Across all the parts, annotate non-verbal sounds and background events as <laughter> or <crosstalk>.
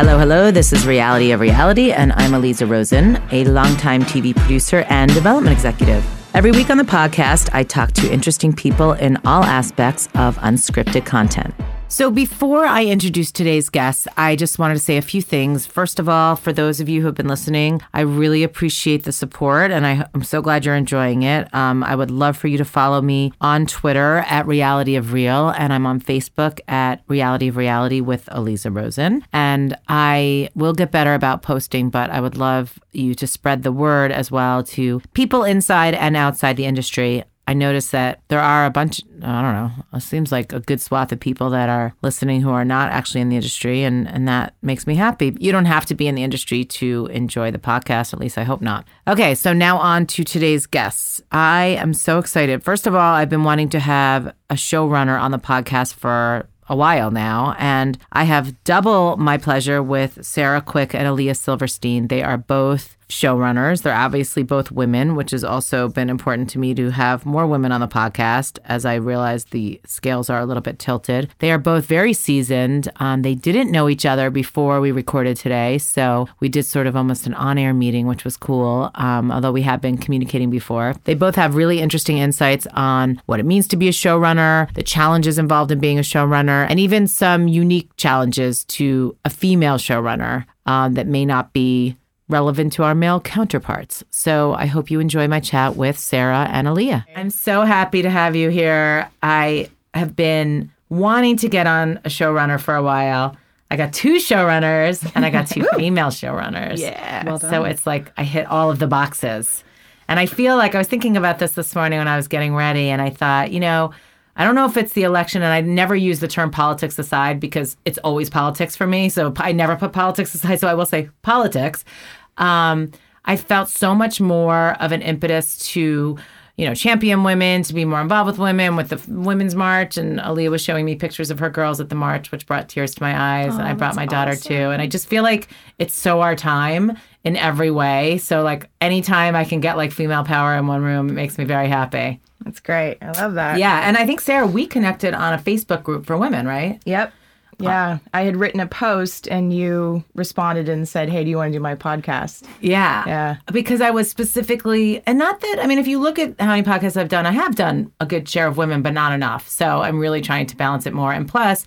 Hello, hello. This is Reality of Reality, and I'm Aliza Rosen, a longtime TV producer and development executive. Every week on the podcast, I talk to interesting people in all aspects of unscripted content. So, before I introduce today's guest, I just wanted to say a few things. First of all, for those of you who have been listening, I really appreciate the support and I, am so glad you're enjoying it. Um, I would love for you to follow me on Twitter at Reality of Real, and I'm on Facebook at Reality of Reality with Aliza Rosen. And I will get better about posting, but I would love you to spread the word as well to people inside and outside the industry. I noticed that there are a bunch, I don't know, it seems like a good swath of people that are listening who are not actually in the industry, and, and that makes me happy. You don't have to be in the industry to enjoy the podcast, at least I hope not. Okay, so now on to today's guests. I am so excited. First of all, I've been wanting to have a showrunner on the podcast for a while now, and I have double my pleasure with Sarah Quick and Aaliyah Silverstein. They are both showrunners. They're obviously both women, which has also been important to me to have more women on the podcast as I realize the scales are a little bit tilted. They are both very seasoned. Um, they didn't know each other before we recorded today. So we did sort of almost an on air meeting, which was cool, um, although we have been communicating before. They both have really interesting insights on what it means to be a showrunner, the challenges involved in being a showrunner, and even some unique challenges to a female showrunner. Um, that may not be relevant to our male counterparts. So I hope you enjoy my chat with Sarah and Aaliyah. I'm so happy to have you here. I have been wanting to get on a showrunner for a while. I got two showrunners and I got two <laughs> <laughs> female showrunners. Yeah. Well so it's like I hit all of the boxes. And I feel like I was thinking about this this morning when I was getting ready and I thought, you know, I don't know if it's the election, and I never use the term politics aside because it's always politics for me. So I never put politics aside. So I will say politics um, I felt so much more of an impetus to, you know, champion women, to be more involved with women, with the Women's March. And Aaliyah was showing me pictures of her girls at the march, which brought tears to my eyes. Oh, and I brought my daughter awesome. too. And I just feel like it's so our time in every way. So, like, anytime I can get like female power in one room, it makes me very happy. That's great. I love that. Yeah. And I think, Sarah, we connected on a Facebook group for women, right? Yep. Yeah, I had written a post and you responded and said, "Hey, do you want to do my podcast?" Yeah. Yeah. Because I was specifically and not that I mean if you look at how many podcasts I've done, I have done a good share of women, but not enough. So I'm really trying to balance it more. And plus,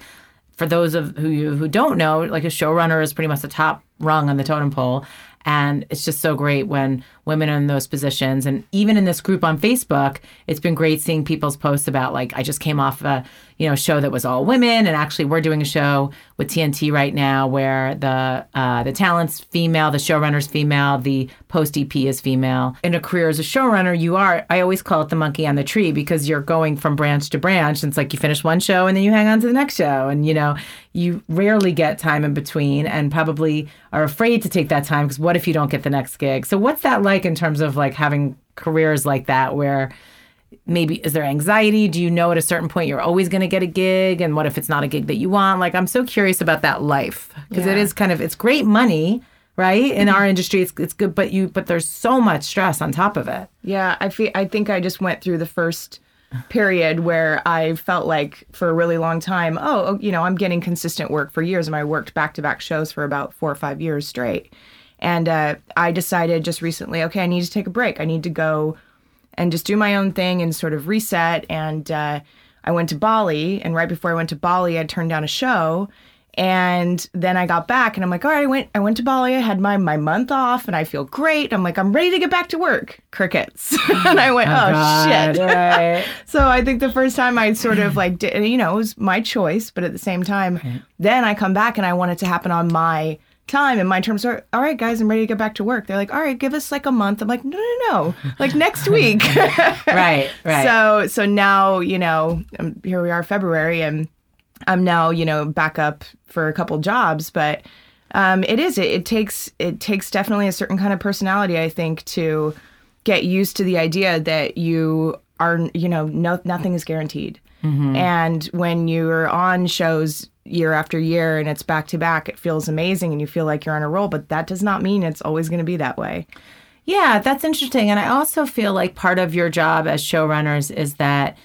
for those of who you who don't know, like a showrunner is pretty much the top rung on the totem pole. And it's just so great when women are in those positions. And even in this group on Facebook, it's been great seeing people's posts about like I just came off a you know show that was all women, and actually we're doing a show with TNT right now where the uh, the talent's female, the showrunner's female, the post EP is female. In a career as a showrunner, you are I always call it the monkey on the tree because you're going from branch to branch. And it's like you finish one show and then you hang on to the next show, and you know you rarely get time in between, and probably are afraid to take that time because what if you don't get the next gig? So what's that like? like in terms of like having careers like that where maybe is there anxiety? Do you know at a certain point you're always going to get a gig? And what if it's not a gig that you want? Like i'm so curious about that life because yeah. it is kind of it's great money right? In our industry it's, it's good but you but there's so much stress on top of it. Yeah i feel i think i just went through the first period where i felt like for a really long time oh you know i'm getting consistent work for years and i worked back-to-back shows for about four or five years straight. And uh, I decided just recently, okay, I need to take a break. I need to go and just do my own thing and sort of reset. And uh, I went to Bali. And right before I went to Bali, I turned down a show. And then I got back and I'm like, all right, I went I went to Bali. I had my my month off and I feel great. I'm like, I'm ready to get back to work. Crickets. <laughs> and I went, oh, oh shit. Right. <laughs> so I think the first time I sort of like did, you know, it was my choice, but at the same time, right. then I come back and I want it to happen on my time and my terms are all right guys i'm ready to get back to work. They're like all right give us like a month. I'm like no no no. Like next week. <laughs> Right right. So so now you know um, here we are february and i'm now you know back up for a couple jobs but um, it is it, it takes it takes definitely a certain kind of personality i think to get used to the idea that you are you know no, nothing is guaranteed. Mm-hmm. and when you're on shows year after year and it's back to back, it feels amazing and you feel like you're on a roll, but that does not mean it's always going to be that way. Yeah, that's interesting. And I also feel like part of your job as showrunners is that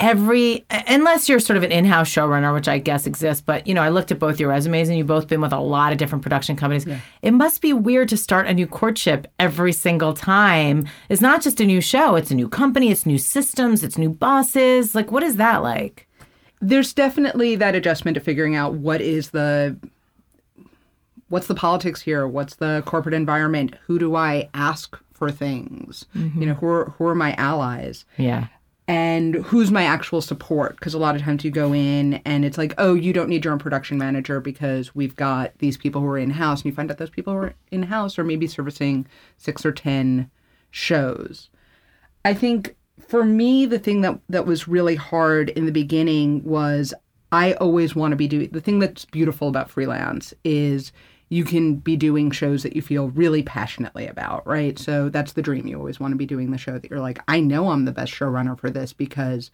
every unless you're sort of an in-house showrunner which i guess exists but you know i looked at both your resumes and you've both been with a lot of different production companies it must be weird to start a new courtship every single time it's not just a new show it's a new company it's new systems it's new bosses like what is that like there's definitely that adjustment to figuring out what is the what's the politics here? What's the corporate environment? Who do i ask for things? You know mm-hmm. who are, who are my allies? Yeah. And who's my actual support? Because a lot of times you go in and it's like oh you don't need your own production manager because we've got these people who are in house and you find out those people who are in house are maybe servicing six or ten shows. I think for me the thing that that was really hard in the beginning was i always want to be doing the thing that's beautiful about freelance is you can be doing shows that you feel really passionately about, right? So that's the dream. You always want to be doing the show that you're like, I know I'm the best showrunner for this because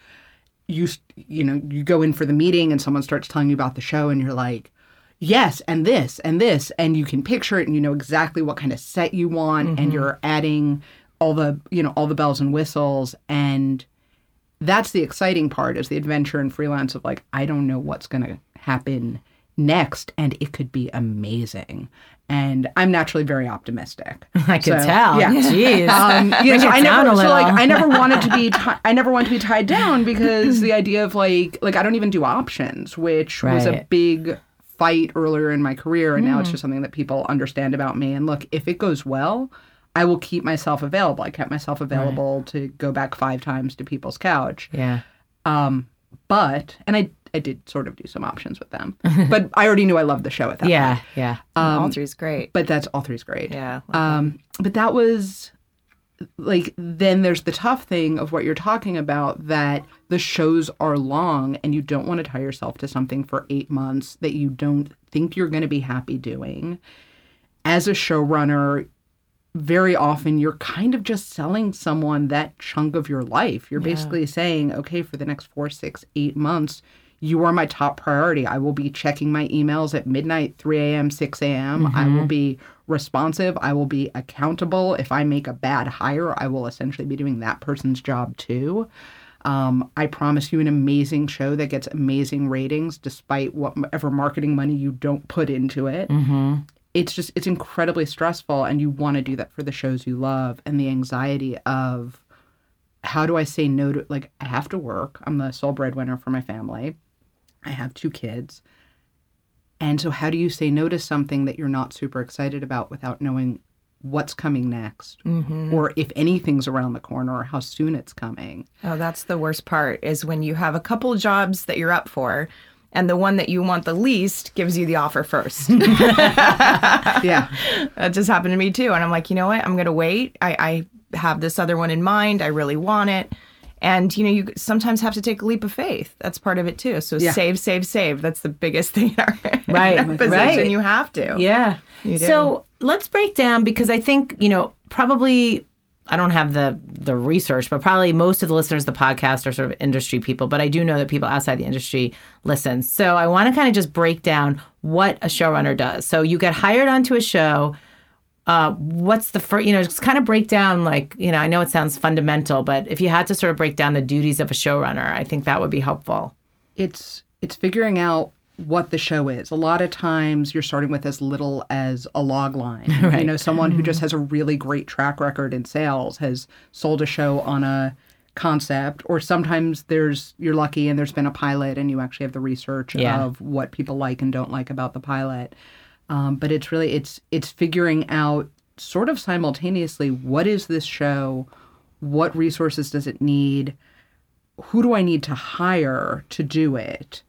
you you know, you go in for the meeting and someone starts telling you about the show and you're like, yes, and this and this and you can picture it and you know exactly what kind of set you want and mm-hmm. you're adding all the, you know, all the bells and whistles and that's the exciting part is the adventure and freelance of like I don't know what's going to happen next and it could be amazing. And i'm naturally very optimistic. <laughs> I can So, tell. yeah. <laughs> Jeez. Um, <laughs> you know, I never, so like. I never wanted to be, ti I never wanted to be tied down because the idea of like, like I don't even do options, which was a big fight earlier in my career, and now it's just something that people understand about me. And look, if it goes well, I will keep myself available. I kept myself available to go back five times to people's couch. yeah Um, but and I I did sort of do some options with them, <laughs> but I already knew I loved the show at that. yeah point. yeah All three's great. But that's all three's great. yeah. Um, but that was like then there's the tough thing of what you're talking about that the shows are long and you don't want to tie yourself to something for eight months that you don't think you're going to be happy doing. As a showrunner, very often you're kind of just selling someone that chunk of your life. You're basically saying, okay, for the next four, six, eight months, you are my top priority. I will be checking my emails at midnight, 3 a.m., 6 a.m. I will be responsive. I will be accountable. If I make a bad hire, I will essentially be doing that person's job too. Um, I promise you an amazing show that gets amazing ratings despite whatever marketing money you don't put into it it's just it's incredibly stressful and you want to do that for the shows you love and the anxiety of how do I say no to like I have to work. I'm the sole breadwinner for my family. I have two kids. And so how do you say no to something that you're not super excited about without knowing what's coming next mm-hmm. or if anything's around the corner or how soon it's coming? Oh, that's the worst part is when you have a couple jobs that you're up for and the one that you want the least gives you the offer first. <laughs> <laughs> Yeah. that just happened to me too. And I'm like, you know what? I'm going to wait. I, I have this other one in mind. I really want it. And, you know, you sometimes have to take a leap of faith. That's part of it too. So Yeah. save, save, save. That's the biggest <laughs> thing in our, in Right, our position. right. You have to. Yeah. So let's break down because I think, you know, probably I don't have the the research, but probably most of the listeners of the podcast are sort of industry people, but I do know that people outside the industry listen. So I want to kind of just break down what a showrunner does. So you get hired onto a show. Uh, what's the first, you know, just kind of break down like, you know, I know it sounds fundamental, but if you had to sort of break down the duties of a showrunner, I think that would be helpful. it's it's figuring out what the show is. A lot of times you're starting with as little as a log line. <laughs> You know, someone who just has a really great track record in sales has sold a show on a concept or sometimes there's you're lucky and there's been a pilot and you actually have the research Yeah. of what people like and don't like about the pilot. Um, but it's really it's it's figuring out sort of simultaneously what is this show, what resources does it need, who do I need to hire to do it?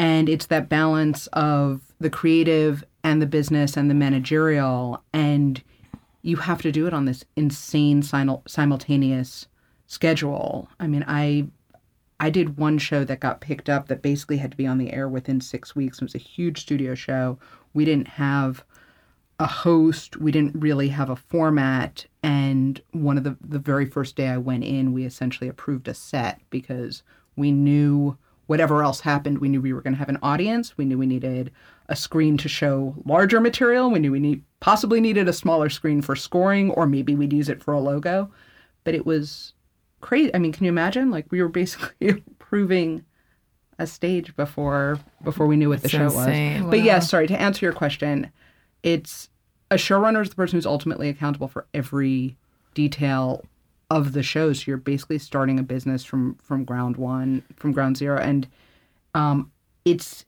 And it's that balance of the creative and the business and the managerial. And you have to do it on this insane simul- simultaneous schedule. I mean, I I did one show that got picked up that basically had to be on the air within six weeks. It was a huge studio show. We didn't have a host. We didn't really have a format. And one of the the very first day I went in, we essentially approved a set because we knew whatever else happened, we knew we were going to have an audience. We knew we needed a screen to show larger material. We knew we need possibly needed a smaller screen for scoring, or maybe we'd use it for a logo. But it was crazy. I mean, can you imagine? Like we were basically <laughs> proving a stage before before we knew what the show insane. was. But yes, sorry to answer your question, it's a showrunner is the person who's ultimately accountable for every detail of the show. So you're basically starting a business from from ground one, from ground zero, and um, it's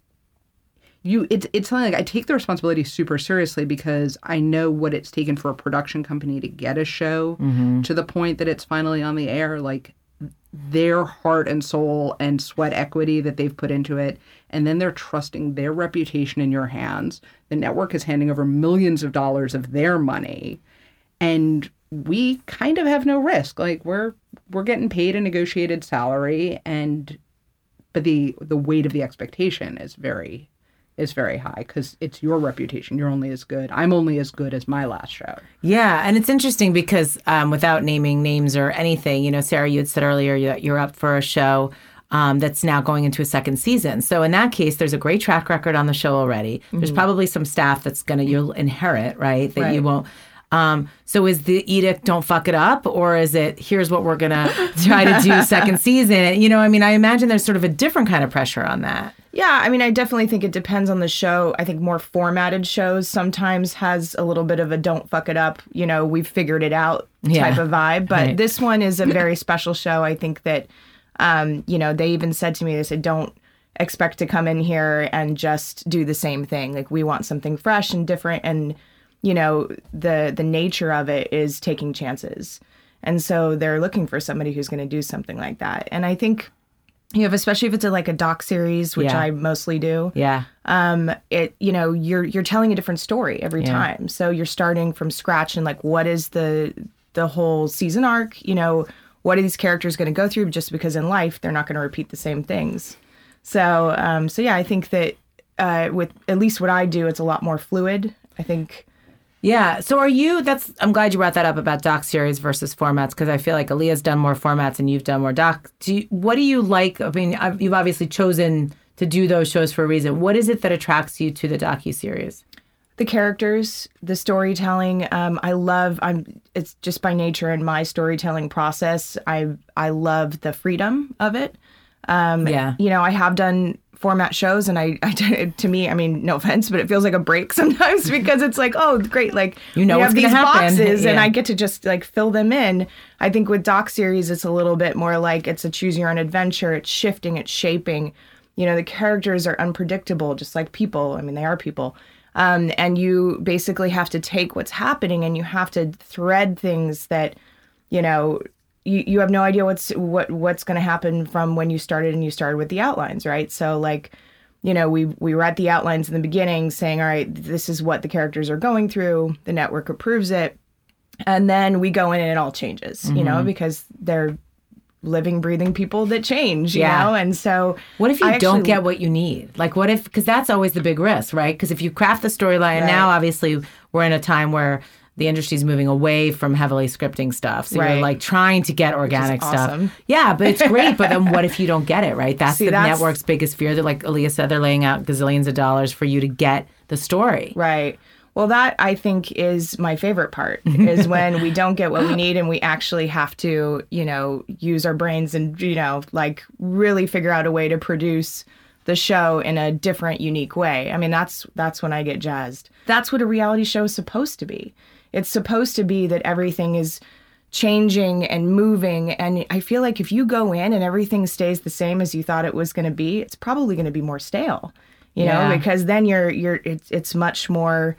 you it's it's something like I take the responsibility super seriously because I know what it's taken for a production company to get a show to the point that it's finally on the air. Like their heart and soul and sweat equity that they've put into it and then they're trusting their reputation in your hands. The network is handing over millions of dollars of their money. And we kind of have no risk like we're we're getting paid a negotiated salary and but the the weight of the expectation is very is very high because it's your reputation you're only as good i'm only as good as my last show Yeah, and it's interesting because um, without naming names or anything, you know, Sarah, you had said earlier that you're up for a show um, that's now going into a second season. So in that case, there's a great track record on the show already. There's probably some staff that's gonna you'll inherit, right? That you won't. Um, so is the edict don't fuck it up, or is it here's what we're gonna try to do <laughs> second season? You know, I mean, I imagine there's sort of a different kind of pressure on that. Yeah, I mean, I definitely think it depends on the show. I think more formatted shows sometimes has a little bit of a don't fuck it up, you know, we've figured it out Yeah. type of vibe. But Right. this one is a very special show. I think that, um, you know, they even said to me, they said, don't expect to come in here and just do the same thing. Like, we want something fresh and different. And, you know, the the nature of it is taking chances. And so they're looking for somebody who's going to do something like that. And I think you have, especially if it's a, like a doc series, which Yeah. I mostly do Yeah. um it you know you're you're telling a different story every Yeah. time so you're starting from scratch and like what is the the whole season arc you know what are these characters going to go through just because in life they're not going to repeat the same things so um so yeah i think that uh with at least what i do it's a lot more fluid i think Yeah. So are you? That's. I'm glad you brought that up about doc series versus formats because I feel like Aaliyah's done more formats and you've done more doc. Do you, what do you like? I mean, I've, you've obviously chosen to do those shows for a reason. What is it that attracts you to the docu series? the characters the storytelling um i love i'm it's just by nature in my storytelling process i i love the freedom of it um Yeah. you know i have done format shows and I, <laughs> I to me i mean no offense but it feels like a break <laughs> sometimes because it's like oh great like You know we have these happen. boxes and i get to just like fill them in. I think with doc series it's a little bit more like it's a choose your own adventure. It's shifting it's shaping. You know the characters are unpredictable just like people. I mean they are people. Um, and you basically have to take what's happening and you have to thread things that you know you, you have no idea what's what what's going to happen from when you started and you started with the outlines right so like you know we we were at the outlines in the beginning saying all right this is what the characters are going through the network approves it and then we go in and it all changes you Mm-hmm. know because they're living breathing people that change you Yeah. know and so What if you I don't actually- get what you need? Like, what if? Because that's always the big risk, right? Because if you craft the storyline, and now obviously we're in a time where the industry's moving away from heavily scripting stuff. So you're like trying to get organic stuff. Yeah, but it's great. but then what if you don't get it, right? That's See, the that's- network's biggest fear. That, like Aaliyah said, they're laying out gazillions of dollars for you to get the story. Right. Well, that I think is my favorite part is <laughs> when we don't get what we need and we actually have to, you know, use our brains and, you know, like really figure out a way to produce the show in a different, unique way. I mean, that's that's when I get jazzed. That's what a reality show is supposed to be. It's supposed to be that everything is changing and moving and I feel like if you go in and everything stays the same as you thought it was going to be, it's probably going to be more stale. You Yeah. know, because then you're you're it's it's much more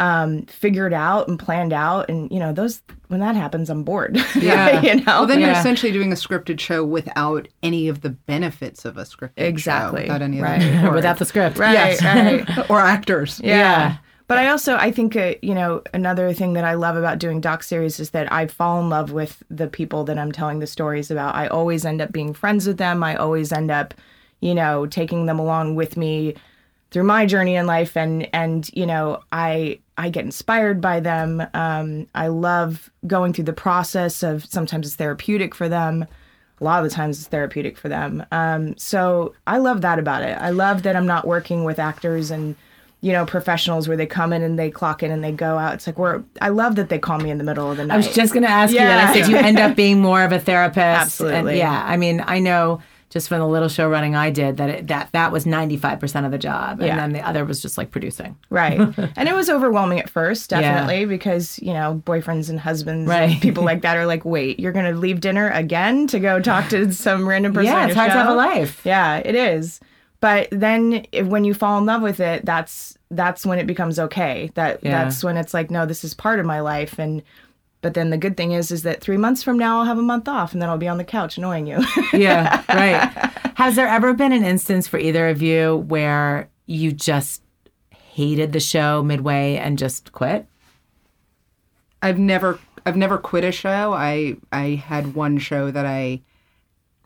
um figured out and planned out and you know those when that happens i'm bored <laughs> Yeah. you know Well, then you're essentially doing a scripted show without any of the benefits of a scripted Exactly. show. Without any of Right. the <laughs> Without the script. right Yes. right <laughs> or actors. yeah. Yeah. But I also I think uh, you know another thing that I love about doing doc series is that I fall in love with the people that I'm telling the stories about. I always end up being friends with them. I always end up, you know, taking them along with me through my journey in life and and you know I I get inspired by them. Um, I love going through the process of sometimes it's therapeutic for them. A lot of the times it's therapeutic for them. Um, so I love that about it. I love that I'm not working with actors and you know, professionals where they come in and they clock in and they go out. It's like we're. I love that they call me in the middle of the night. I was just going to ask you that. I Yeah. said you end up being more of a therapist. And Absolutely. yeah. I mean, I know just from the little show running I did that it, that that was 95% of the job. And Yeah. then the other was just like producing. Right. <laughs> and it was overwhelming at first, definitely, because, you know, boyfriends and husbands Right. and people like <laughs> that are like, wait, you're going to leave dinner again to go talk to some random person? Yeah, it's hard to have a life. Yeah, it is. But then if, when you fall in love with it, that's that's when it becomes okay. That Yeah. that's when it's like, no, this is part of my life and but then the good thing is is that 3 months from now I'll have a month off and then I'll be on the couch annoying you. <laughs> Yeah, right. <laughs> Has there ever been an instance for either of you where you just hated the show midway and just quit? I've never I've never quit a show. I I had one show that I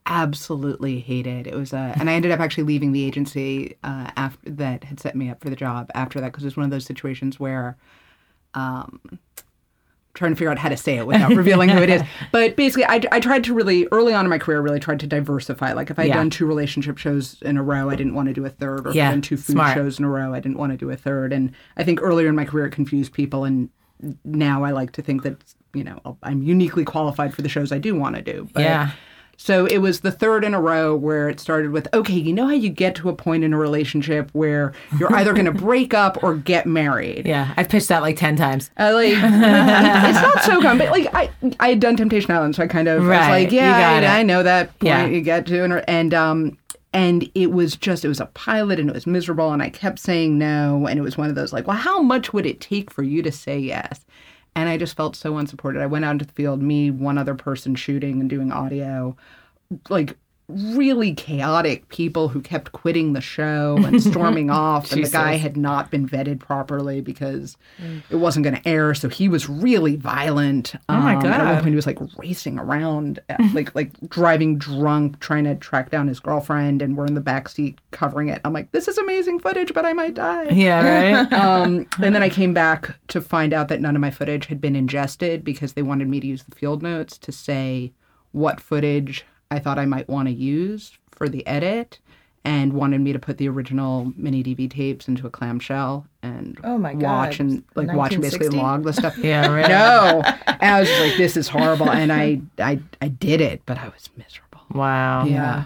absolutely hated. It was uh, and I ended up actually leaving the agency uh, after that had set me up for the job after that because it was one of those situations where um trying to figure out how to say it without <laughs> revealing who it is. But basically, I, I tried to really early on in my career really tried to diversify. Like if I'd Yeah. done two relationship shows in a row, I didn't want to do a third. Or if Yeah, I'd done two food smart. shows in a row, I didn't want to do a third. And I think earlier in my career it confused people, and now I like to think that you know I'm uniquely qualified for the shows I do want to do. But, Yeah. So it was the third in a row where it started with, okay, you know how you get to a point in a relationship where you're either going to break up or get married. Yeah, I've pitched that like 10 times. Uh, like <laughs> it's not so common, but like I I had done Temptation Island, so I kind of Right, was like, yeah, I. I know that point Yeah. you get to, and, and um and it was just it was a pilot and it was miserable, and I kept saying no, and it was one of those like, well, how much would it take for you to say yes? And I just felt so unsupported. I went out into the field, me, one other person shooting and doing audio, like really chaotic people who kept quitting the show and <laughs> storming off and the guy had not been vetted properly because it wasn't going to air so he was really violent. Oh my god! At one point he was like racing around uh, like like driving drunk trying to track down his girlfriend and we're in the back seat covering it. I'm like this is amazing footage but i might die. Yeah, right? <laughs> um, and then I came back to find out that none of my footage had been ingested because they wanted me to use the field notes to say what footage I thought I might want to use for the edit and wanted me to put the original mini DV tapes into a clamshell and Oh my God. watch and like watch and basically log the stuff. <laughs> yeah, right. No. And I was just like, this is horrible. And I, I, I did it, but I was miserable. Wow. Yeah.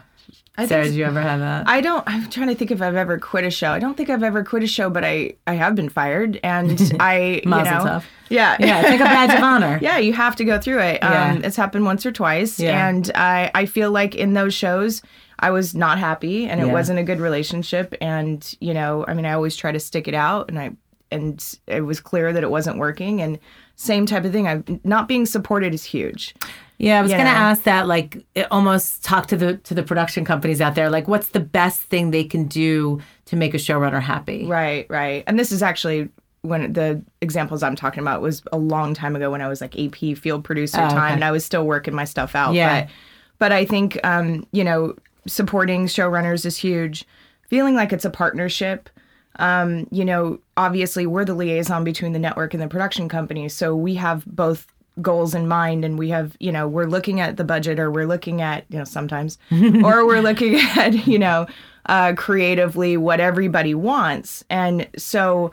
I Sarah, did you ever have that? I don't. I'm trying to think if I've ever quit a show. I don't think I've ever quit a show, but I I have been fired, and <laughs> I you know tov. yeah yeah, it's like a badge of honor. <laughs> yeah you have to go through it. Yeah. Um, it's happened once or twice, Yeah. and I I feel like in those shows I was not happy, and it Yeah. wasn't a good relationship, and you know I mean I always try to stick it out, and I and it was clear that it wasn't working, and same type of thing. I not being supported is huge. Yeah, I was going to ask that. Like, it almost talk to the to the production companies out there. Like, what's the best thing they can do to make a showrunner happy? Right, right. And this is actually when the examples I'm talking about was a long time ago when I was like AP field producer Oh, okay. time and I was still working my stuff out. Yeah. But but I think um, you know, supporting showrunners is huge. Feeling like it's a partnership. Um, you know, obviously we're the liaison between the network and the production company. So we have both goals in mind and we have, you know, we're looking at the budget or we're looking at, you know, sometimes <laughs> or we're looking <laughs> at, you know, uh creatively what everybody wants. And so,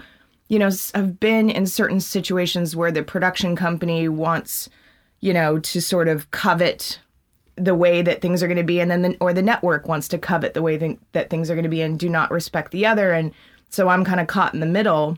you know, I've been in certain situations where the production company wants, you know, to sort of covet the way that things are going to be and then the, or the network wants to covet the way th- that things are going to be and do not respect the other and so i'm kind of caught in the middle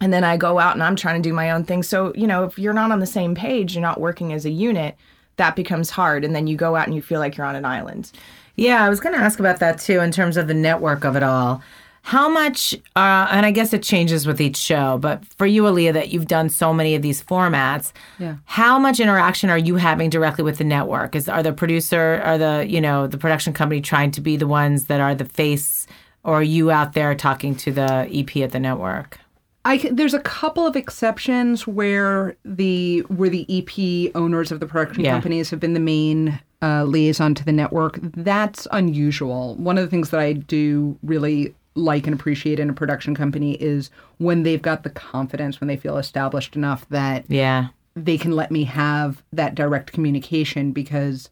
and then i go out and i'm trying to do my own thing so you know if you're not on the same page you're not working as a unit that becomes hard and then you go out and you feel like you're on an island Yeah, I was going to ask about that too in terms of the network of it all. How much, uh, and I guess it changes with each show, but for you, Aaliyah, that you've done so many of these formats, Yeah. how much interaction are you having directly with the network? Is are the producer, are the you know the production company trying to be the ones that are the face, or are you out there talking to the EP at the network? I there's a couple of exceptions where the where the EP owners of the production Yeah. companies have been the main uh, liaison to the network. That's unusual. One of the things that I do really like and appreciate in a production company is when they've got the confidence, when they feel established enough that Yeah, they can let me have that direct communication because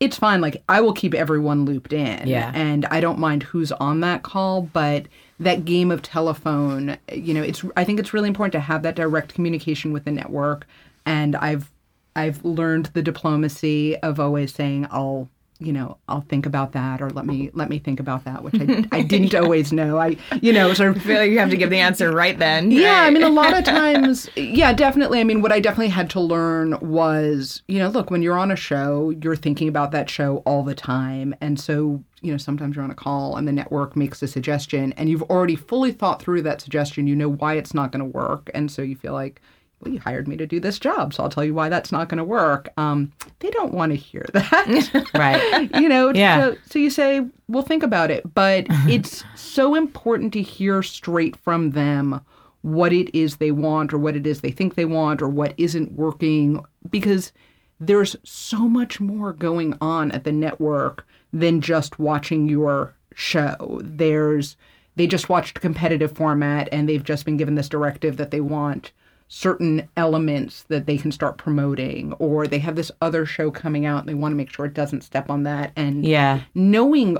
it's fine. Like I will keep everyone looped in. Yeah. And I don't mind who's on that call, but that game of telephone, you know, it's I think it's really important to have that direct communication with the network. And I've I've learned the diplomacy of always saying I'll you know I'll think about that or let me let me think about that, which I, <laughs> I didn't always know. I you know sort of feel like you have to give the answer right then. yeah, I mean, a lot of <laughs> times, yeah, definitely. I mean, what I definitely had to learn was, you know, look, when you're on a show, you're thinking about that show all the time. And so, you know, sometimes you're on a call and the network makes a suggestion and you've already fully thought through that suggestion. You know why it's not going to work. And so you feel like, well, you hired me to do this job, so I'll tell you why that's not going to work. Um, they don't want to hear <laughs> that. Right. <laughs> you know Yeah. so, so you say well think about it but <laughs> it's so important to hear straight from them what it is they want or what it is they think they want or what isn't working because there's so much more going on at the network than just watching your show there's they just watched competitive format and they've just been given this directive that they want certain elements that they can start promoting or they have this other show coming out and they want to make sure it doesn't step on that and Yeah. knowing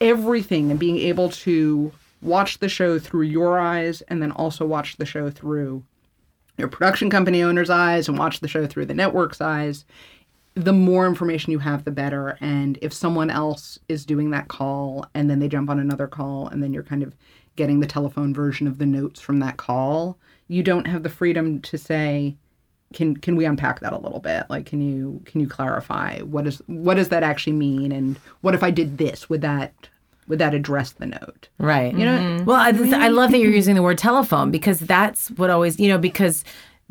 everything and being able to watch the show through your eyes and then also watch the show through your production company owner's eyes and watch the show through the network's eyes the more information you have the better and if someone else is doing that call and then they jump on another call and then you're kind of getting the telephone version of the notes from that call you don't have the freedom to say can can we unpack that a little bit like can you can you clarify what is what does that actually mean and what if i did this would that would that address the note Right. you know mm-hmm. Well, I, I love that you're using the word telephone because that's what always, you know, because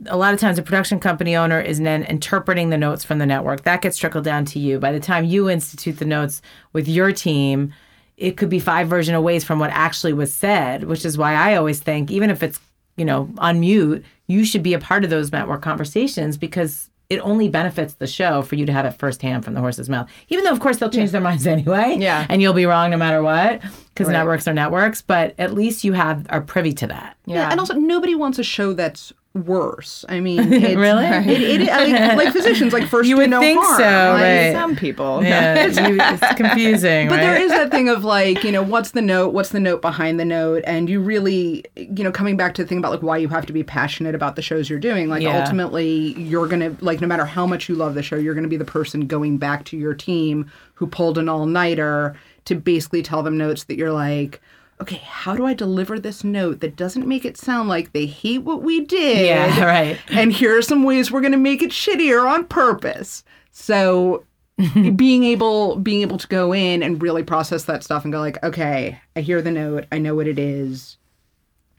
a lot of times a production company owner is then interpreting the notes from the network. That gets trickled down to you. By the time you institute the notes with your team, it could be five version of ways from what actually was said, which is why I always think, even if it's, you know, on mute, you should be a part of those network conversations because it only benefits the show for you to have it firsthand from the horse's mouth. Even though, of course, they'll change their minds <laughs> anyway. Yeah. And you'll be wrong no matter what because networks are networks, but at least you have are privy to that. yeah. and also nobody wants a show that's worse i <laughs> mean it's, Really? <laughs> it, it, I mean, like physicians like first You would no think harm, so, like, right. Some people. Yeah, <laughs> you, it's confusing, But right? there is that thing of like, you know, what's the note? What's the note behind the note? And you really, you know, coming back to the thing about like why you have to be passionate about the shows you're doing. Like Yeah. ultimately, you're gonna like no matter how much you love the show, you're gonna be the person going back to your team who pulled an all nighter to basically tell them notes that you're like. Okay, how do I deliver this note that doesn't make it sound like they hate what we did? Yeah, <laughs> right. and here are some ways we're going to make it shittier on purpose. So <laughs> being able being able to go in and really process that stuff and go like, okay, I hear the note, I know what it is.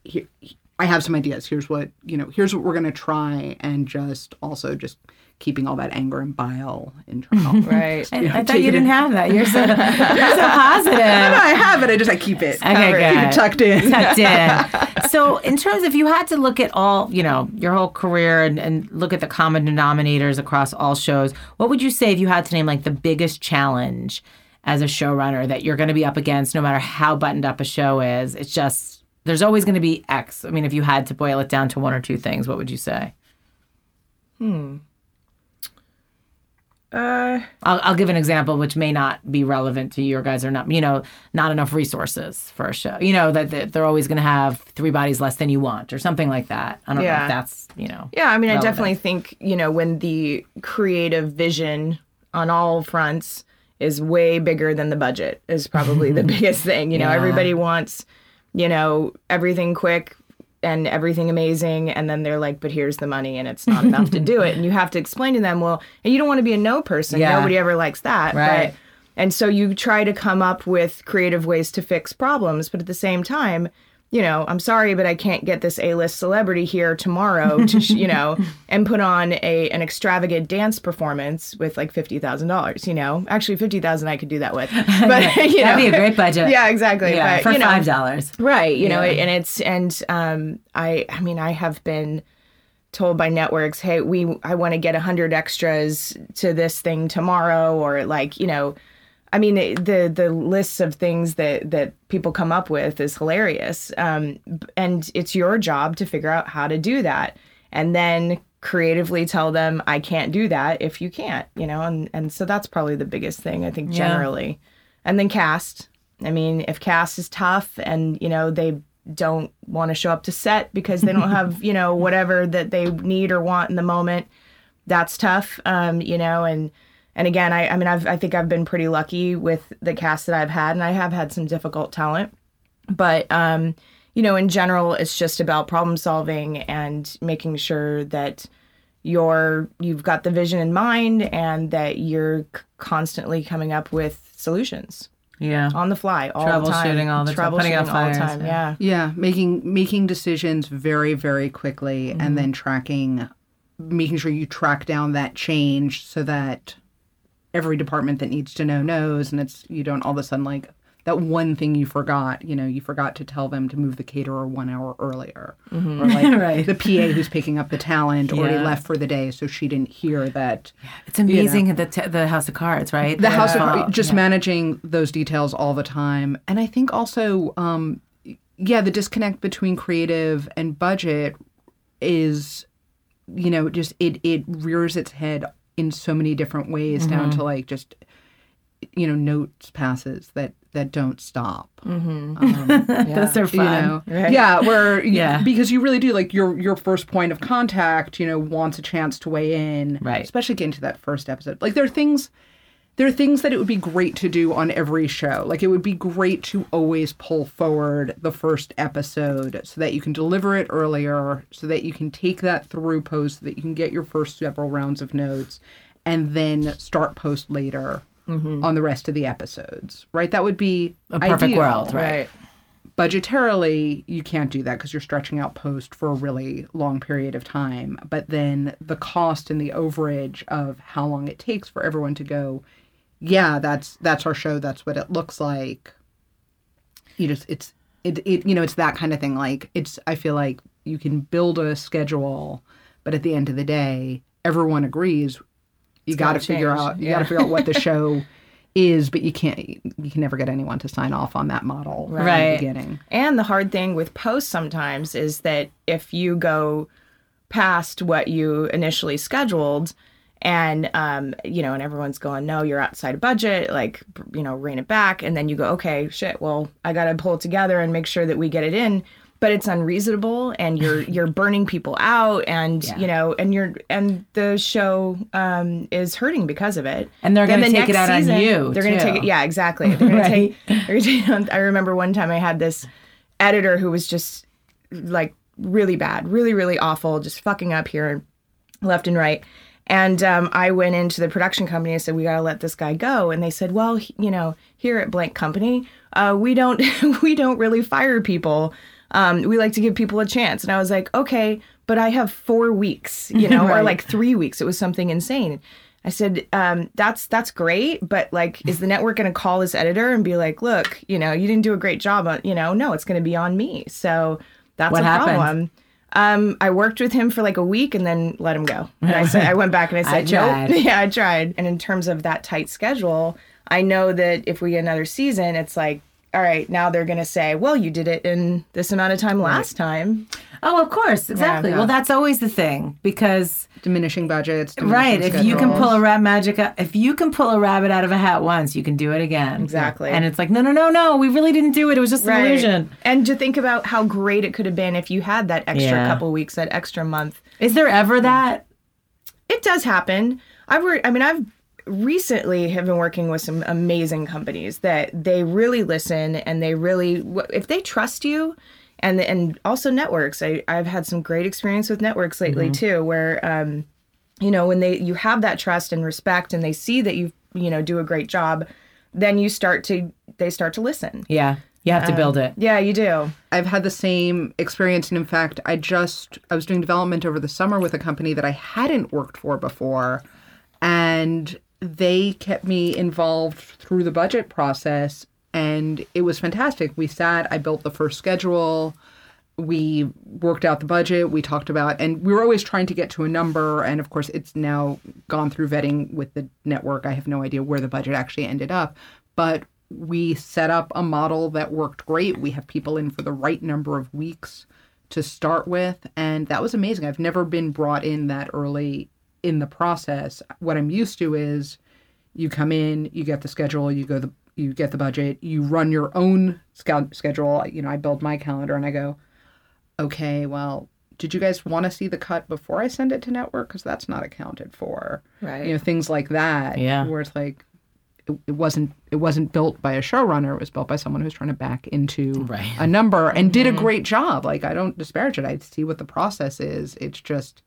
Here, I have some ideas. Here's what you know. Here's what we're going to try, and just also just keeping all that anger and bile internal. <laughs> Right. I, <laughs> I thought you didn't in. have that. You're so, you're so <laughs> positive. I have it. I just I keep it. Okay, Keep good. it tucked in. tucked in. So, in terms of you had to look at all, you know, your whole career and, and look at the common denominators across all shows, what would you say if you had to name like the biggest challenge as a showrunner that you're going to be up against, no matter how buttoned up a show is? It's just, there's always going to be X. I mean, if you had to boil it down to one or two things, what would you say? Hmm. Uh, I'll, I'll give an example which may not be relevant to your guys or not you know not enough resources for a show you know that that they're always going to have three bodies less than you want or something like that i don't know if that's you know yeah, I mean, I definitely think, you know, when the creative vision on all fronts is way bigger than the budget is probably the <laughs> biggest thing. You know, Yeah. everybody wants, you know, everything quick and everything amazing. And then they're like, but here's the money and it's not enough to do it. And you have to explain to them, well, and you don't want to be a no person. Yeah. Nobody ever likes that. Right. But, and so you try to come up with creative ways to fix problems. But at the same time, you know, I'm sorry, but I can't get this A-list celebrity here tomorrow to, you know, <laughs> and put on a an extravagant dance performance with like fifty thousand dollars. You know, actually fifty thousand I could do that with, <laughs> but <laughs> you know, that'd be a great budget yeah, exactly. yeah but, for you know, five dollars right? You know, and it's and um, I I mean, I have been told by networks, hey, we I want to get hundred extras to this thing tomorrow, or like you know. I mean, the the lists of things that that people come up with is hilarious, um, and it's your job to figure out how to do that, and then creatively tell them I can't do that if you can't, you know, and and so that's probably the biggest thing I think Yeah. generally. And then cast. I mean, if cast is tough and, you know, they don't want to show up to set because they don't <laughs> have, you know, whatever that they need or want in the moment, that's tough. Um, you know, and and again, I, I mean, I've, I think I've been pretty lucky with the cast that I've had, and I have had some difficult talent, but um, you know, in general, it's just about problem solving and making sure that you're you've got the vision in mind and that you're c- constantly coming up with solutions Yeah. on the fly all the time. Troubleshooting all the time, putting out Troubleshooting all the time. yeah. Yeah. Yeah, making making decisions very very quickly and then tracking making sure you track down that change so that every department that needs to know knows and it's you don't all of a sudden like that one thing you forgot, you know, you forgot to tell them to move the caterer one hour earlier. Or like <laughs> Right. the PA who's picking up the talent already left for the day so she didn't hear that It's amazing the t- the House of Cards, right? the house of just managing those details all the time and i think also um yeah the disconnect between creative and budget is you know just it it rears its head in so many different ways down to mm-hmm. like just you know notes passes that that don't stop mm-hmm. um, <laughs> Those are fun. you know Right. yeah where Yeah. <laughs> yeah because you really do like your your first point of contact you know wants a chance to weigh in Right. especially getting to that first episode like there are things there are things that it would be great to do on every show. Like it would be great to always pull forward the first episode so that you can deliver it earlier so that you can take that through post so that you can get your first several rounds of notes and then start post later mm-hmm. on the rest of the episodes right? That would be A perfect ideal. world, right? budgetarily you can't do that because you're stretching out post for a really long period of time but then the cost and the overage of how long it takes for everyone to go yeah that's that's our show. That's what it looks like. You just it's it, it you know it's that kind of thing. Like it's i feel like you can build a schedule but at the end of the day everyone agrees you got to figure out you yeah. got to figure out what the <laughs> show is but you can't you can never get anyone to sign off on that model from Right. the beginning. And the hard thing with posts sometimes is that if you go past what you initially scheduled and um you know and everyone's going no you're outside of budget like you know rein it back. And then you go okay shit well i got to pull it together and make sure that we get it in. But it's unreasonable and you're <laughs> you're burning people out and you know and you're and the show um is hurting because of it. And they're gonna the take it out on you, they're gonna take it yeah exactly. They're gonna <laughs> Right. take gonna take <laughs> i remember one time i had this editor who was just like really bad, really, really awful, just fucking up here, left and right. And um, I went into the production company and said, "We got to let this guy go." And they said, "Well, he- you know, here at Blank Company, uh, we don't <laughs> we don't really fire people. Um, we like to give people a chance." And I was like, "Okay, but I have four weeks, <laughs> you know, or like three weeks. It was something insane." I said, um, "That's that's great, but like, is the network going to call this editor and be like, look, you know, you didn't do a great job on, you know, no, it's going to be on me." So that's What a happened? problem. Um, I worked with him for like a week and then let him go. And I said, I went back and I <laughs> I said, tried. nope. <laughs> yeah, I tried. And in terms of that tight schedule, I know that if we get another season, it's like, all right, now they're going to say, well, you did it in this amount of time last time. Oh, of course, exactly. yeah. Well, that's always the thing because diminishing budgets. diminishing right, if you can pull a rat magic, uh, if you can pull a rabbit out of a hat once, you can do it again. Exactly. And it's like, no, no, no, no, we really didn't do it. It was just an illusion. And to think about how great it could have been if you had that extra Yeah. couple weeks, that extra month. Is there ever that? It does happen. I've worked, I mean, I've recently have been working with some amazing companies that they really listen and they really, if they trust you, and and also networks. I I've had some great experience with networks lately too, where um, you know, when they you have that trust and respect, and they see that you you know do a great job, then you start to they start to listen. Yeah, you have to build it. Yeah, you do. I've had the same experience, and in fact, I just I was doing development over the summer with a company that I hadn't worked for before, and they kept me involved through the budget process, and it was fantastic. We sat, I built the first schedule, we worked out the budget, we talked about, and we were always trying to get to a number. And of course, it's now gone through vetting with the network. I have no idea where the budget actually ended up, but we set up a model that worked great. We have people in for the right number of weeks to start with, and that was amazing. I've never been brought in that early in the process. What I'm used to is you come in, you get the schedule, you go the you get the budget, you run your own scout schedule. You know, I build my calendar and I go, okay, well, did you guys want to see the cut before I send it to network? Because that's not accounted for. Right. You know, things like that. Yeah. Where it's like, it, it wasn't it wasn't built by a showrunner. It was built by someone who's trying to back into Right. a number and did a mm-hmm. great job. Like I don't disparage it. I see what the process is. It's just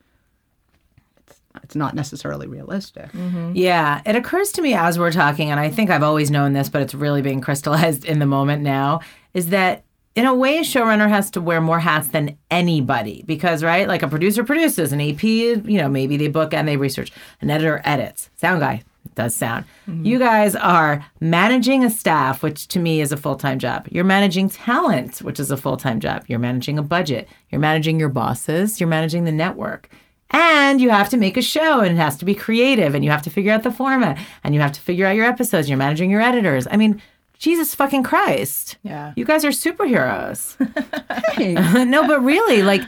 it's, not necessarily realistic. Mm-hmm. Yeah, it occurs to me as we're talking, and I think I've always known this, but it's really being crystallized in the moment now, is that in a way, a showrunner has to wear more hats than anybody because, right? Like a producer produces, an EP, you know, maybe they book and they research, an editor edits, sound guy does sound. Mm-hmm. You guys are managing a staff, which to me is a full time job. You're managing talent, which is a full time job. You're managing a budget. You're managing your bosses. You're managing the network. And you have to make a show and it has to be creative and you have to figure out the format and you have to figure out your episodes. You're managing your editors. I mean, Jesus fucking Christ. Yeah. You guys are superheroes. <laughs> <laughs> no, but really, like,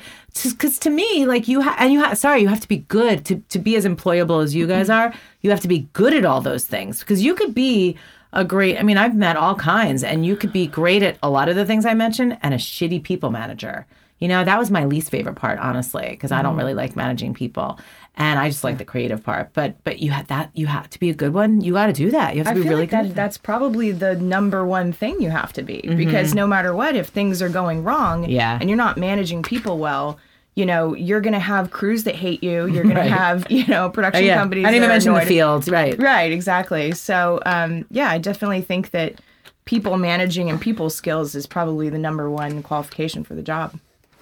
because to me, like you ha- and you have sorry, you have to be good to to be as employable as you guys mm-hmm. are. You have to be good at all those things because you could be a great. I mean, I've met all kinds, and you could be great at a lot of the things I mentioned, and a shitty people manager. You know, that was my least favorite part, honestly, because I don't really like managing people, and I just like the creative part. But but you had that. You have to be a good one. You got to do that. You have to I be really like good. that, that's probably the number one thing you have to be Mm-hmm. because no matter what, if things are going wrong Yeah. and you're not managing people well, you know, you're going to have crews that hate you. You're going Right. to have, you know, <laughs> production Oh, yeah. companies. I didn't even mention the fields, right? Right, exactly. So, um, yeah, I definitely think that people managing and people skills is probably the number one qualification for the job.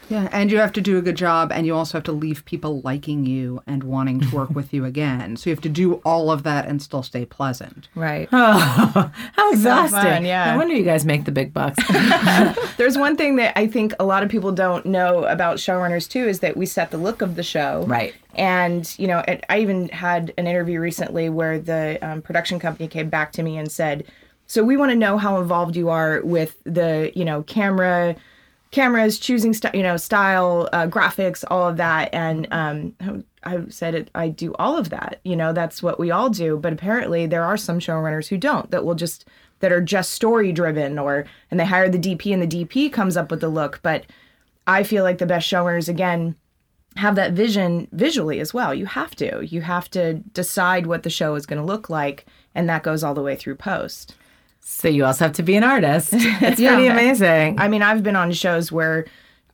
Yeah, and you have to do a good job, and you also have to leave people liking you and wanting to work <laughs> with you again. So you have to do all of that and still stay pleasant. Right. Oh, <laughs> how exhausting! fun, yeah. No wonder you guys make the big bucks. <laughs> There's one thing that I think a lot of people don't know about showrunners too is that we set the look of the show. Right. And, you know, it, I even had an interview recently where the um, production company came back to me and said, so we want to know how involved you are with the, you know, camera, cameras, choosing, st- you know, style, uh, graphics, all of that. And um, I said it, I do all of that. You know, that's what we all do. But apparently there are some showrunners who don't, that will just, that are just story driven or, and they hire the DP and the DP comes up with the look. But I feel like the best showrunners, again, have that vision visually as well. You have to. You have to decide what the show is going to look like, and that goes all the way through post. So you also have to be an artist. <laughs> It's Yeah. pretty amazing. I mean, I've been on shows where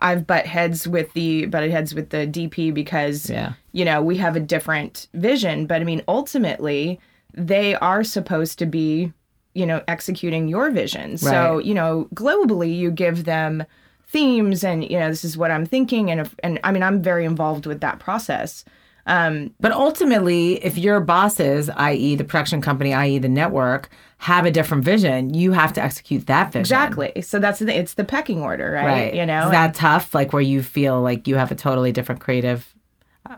I've butt heads with the butted heads with the DP because Yeah. you know we have a different vision. But I mean, ultimately, they are supposed to be you know executing your vision. So you know, globally, you give them themes and you know this is what I'm thinking and if, and I mean I'm very involved with that process. Um, but ultimately, if your bosses, i.e., the production company, i.e., the network, have a different vision, you have to execute that vision. Exactly. So that's the it's the pecking order, right? Right. You know, is that tough? Like where you feel like you have a totally different creative,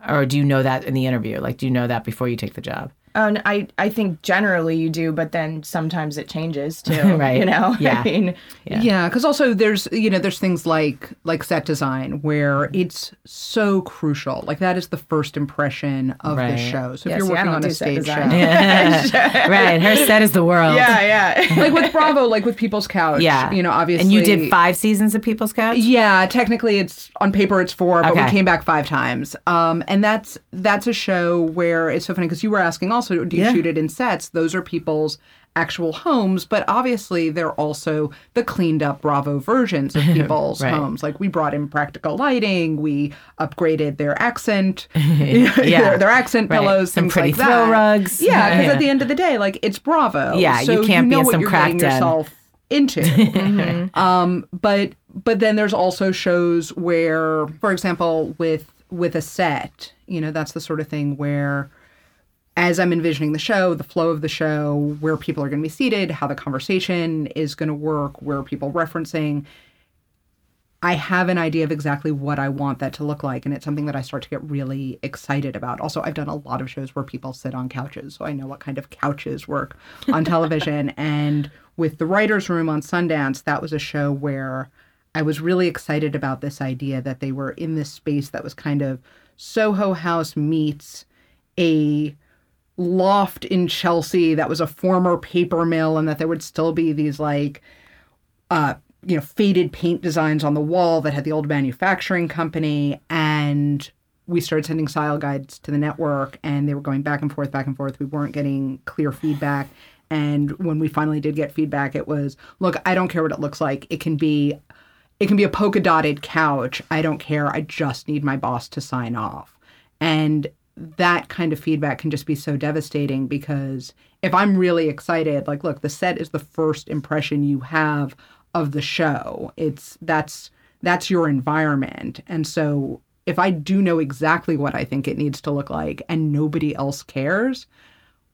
or do you know that in the interview? Like, do you know that before you take the job? Um, I I think generally you do, but then sometimes it changes <laughs> too. Right. You know. <laughs> Yeah. I mean, Yeah. Yeah, because also there's you know there's things like like set design where it's so crucial. Like that is the first impression of Right. the show. So Yeah, if you're see, working don't on a stage design. <laughs> show, right. Her set is the world. yeah, yeah. like with Bravo, like with People's Couch, Yeah. you know, obviously, And you did five seasons of People's Couch? Yeah, technically it's on paper it's four, but Okay. we came back five times. Um, and that's that's a show where it's so funny because you were asking also, do you Yeah. shoot it in sets? Those are people's actual homes, but obviously they're also the cleaned up Bravo versions of <laughs> people's Right. homes. Like we brought in practical lighting, we upgraded their accent, <laughs> <laughs> Yeah. their, their accent Right. pillows, Some pretty like throw that. rugs. Yeah, because Yeah. at the end of the day, like it's Bravo. Yeah, you can't be know in what some you're crack getting den. yourself into. Um, but but then there's also shows where, for example, with with a set, you know, that's the sort of thing where as I'm envisioning the show, the flow of the show, where people are going to be seated, how the conversation is going to work, where are people referencing, I have an idea of exactly what I want that to look like. And it's something that I start to get really excited about. Also, I've done a lot of shows where people sit on couches. So I know what kind of couches work on television. <laughs> and with the writer's room on Sundance, that was a show where I was really excited about this idea that they were in this space that was kind of Soho House meets a loft in Chelsea that was a former paper mill and that there would still be these like uh you know faded paint designs on the wall that had the old manufacturing company. And we started sending style guides to the network and they were going back and forth back and forth. We weren't getting clear feedback. And when we finally did get feedback it was look i don't care what it looks like. It can be it can be a polka dotted couch. I don't care. I just need my boss to sign off. And that kind of feedback can just be so devastating because if i'm really excited like look the set is the first impression you have of the show. It's that's that's your environment. And so if i do know exactly what i think it needs to look like and nobody else cares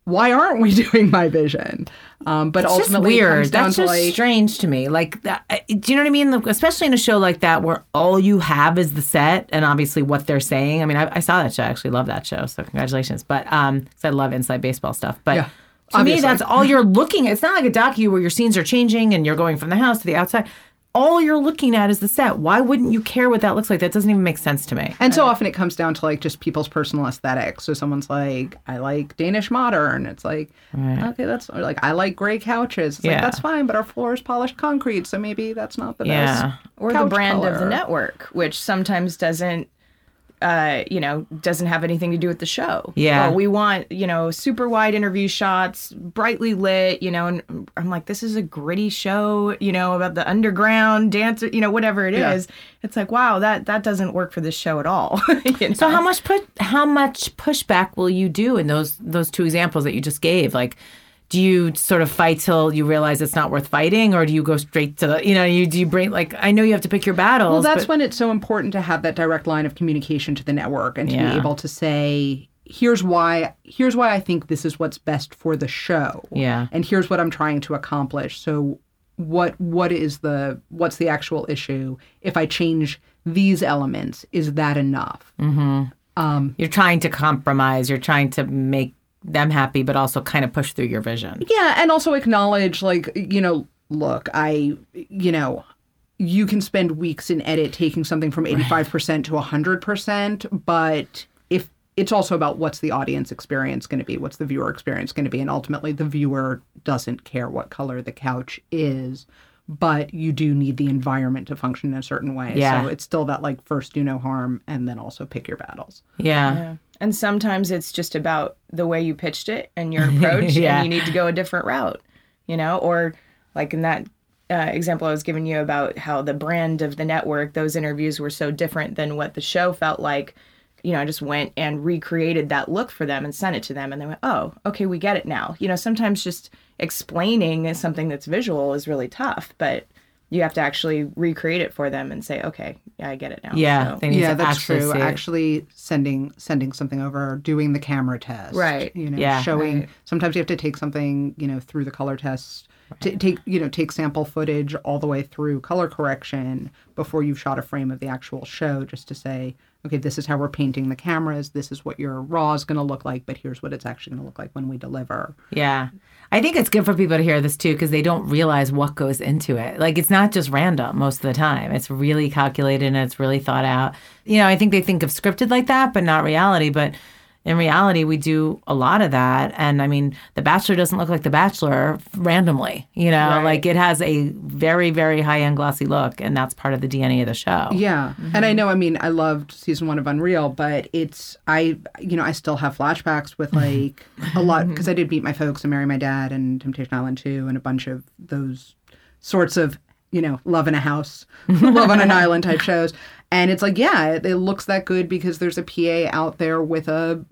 why aren't we <laughs> doing my vision um, but It's ultimately it weird. That's just like strange to me. Like, that, do you know what I mean? Especially in a show like that where all you have is the set and obviously what they're saying. I mean, I, I saw that show. I actually love that show. So congratulations. But um, I love inside baseball stuff. But Yeah, to obviously. me, that's all you're looking. at. It's not like a docu where your scenes are changing and you're going from the house to the outside. All you're looking at is the set. Why wouldn't you care what that looks like? That doesn't even make sense to me. And so often it comes down to like just people's personal aesthetics. So someone's like, I like Danish modern. It's like, okay, that's or like I like gray couches. It's Yeah. like that's fine, but our floor is polished concrete, so maybe that's not the Yeah. best. or the couch brand of the network, which sometimes doesn't, uh, you know, doesn't have anything to do with the show. Yeah. Well, we want, you know, super wide interview shots, brightly lit, you know, and I'm like, this is a gritty show, you know, about the underground dancer, you know, whatever it is. Yeah. It's like, wow, that that doesn't work for this show at all. <laughs> you know? So how much put how much pushback will you do in those those two examples that you just gave? Like, do you sort of fight till you realize it's not worth fighting, or do you go straight to the you know you do you bring like I know you have to pick your battles. Well, that's but- when it's so important to have that direct line of communication to the network and to Yeah. be able to say, here's why here's why I think this is what's best for the show. Yeah. And here's what I'm trying to accomplish. So what what is the what's the actual issue? If I change these elements, is that enough? Mm-hmm. Um, you're trying to compromise. You're trying to make them happy, but also kind of push through your vision. Yeah, and also acknowledge, like, you know, look, I, you know, you can spend weeks in edit taking something from 85% to 100%, but if it's also about what's the audience experience going to be, what's the viewer experience going to be, and ultimately the viewer doesn't care what color the couch is. But you do need the environment to function in a certain way. Yeah. So it's still that like first do no harm and then also pick your battles. Yeah. Yeah. And sometimes it's just about the way you pitched it and your <laughs> approach, Yeah. and you need to go a different route, you know? Or like in that uh, example I was giving you about how the brand of the network, those interviews were so different than what the show felt like. You know, I just went and recreated that look for them and sent it to them, and they went, "Oh, okay, we get it now." You know, sometimes just explaining something that's visual is really tough, but you have to actually recreate it for them and say, "Okay, yeah, I get it now." Yeah. So- They need yeah to that's actually true see it. actually sending sending something over doing the camera test Right. you know Yeah. showing Right. sometimes you have to take something you know through the color test t- take you know take sample footage all the way through color correction before you've shot a frame of the actual show just to say okay this is how we're painting the cameras this is what your raw is going to look like but here's what it's actually going to look like when we deliver Yeah. I think it's good for people to hear this too because they don't realize what goes into it. Like it's not just random most of the time. It's really calculated and it's really thought out. You know, I think they think of scripted like that, but not reality. But in reality, we do a lot of that. And I mean, The Bachelor doesn't look like The Bachelor randomly. You know, Right. like it has a very, very high end glossy look, and that's part of the DNA of the show. Yeah. Mm-hmm. And I know, I mean, I loved season one of Unreal, but it's, I, you know, I still have flashbacks with mm-hmm. like a lot, mm-hmm. because I did Meet My Folks and Marry My Dad and Temptation Island 2 and a bunch of those sorts of, you know, love in a house, <laughs> love on an island type shows. And it's like, yeah, it, it looks that good because there's a PA out there with a,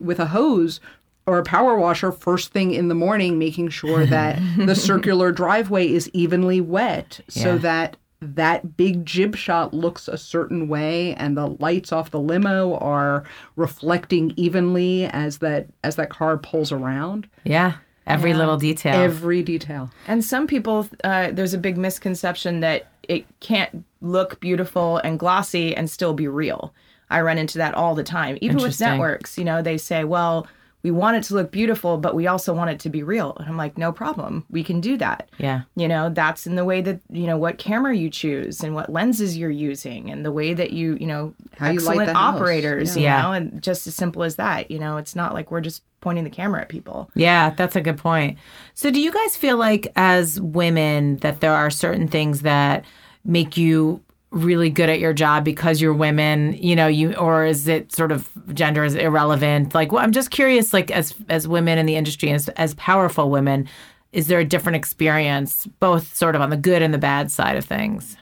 with a hose or a power washer first thing in the morning, making sure <laughs> that the circular driveway is evenly wet so Yeah. that that big jib shot looks a certain way and the lights off the limo are reflecting evenly as that as that car pulls around Yeah. Every little detail. every detail And some people, uh, there's a big misconception that it can't look beautiful and glossy and still be real. I run into that all the time, even with networks. You know, they say, well, we want it to look beautiful, but we also want it to be real. And I'm like, no problem. We can do that. Yeah. You know, that's in the way that, you know, what camera you choose and what lenses you're using and the way that you, you know, How excellent the house. operators, Yeah. you Yeah. know, and just as simple as that. You know, it's not like we're just pointing the camera at people. Yeah, that's a good point. So, do you guys feel like, as women, that there are certain things that make you really good at your job because you're women? You know, you or is it sort of gender is irrelevant? Like, well, I'm just curious. Like, as as women in the industry, as as powerful women, is there a different experience, both sort of on the good and the bad side of things?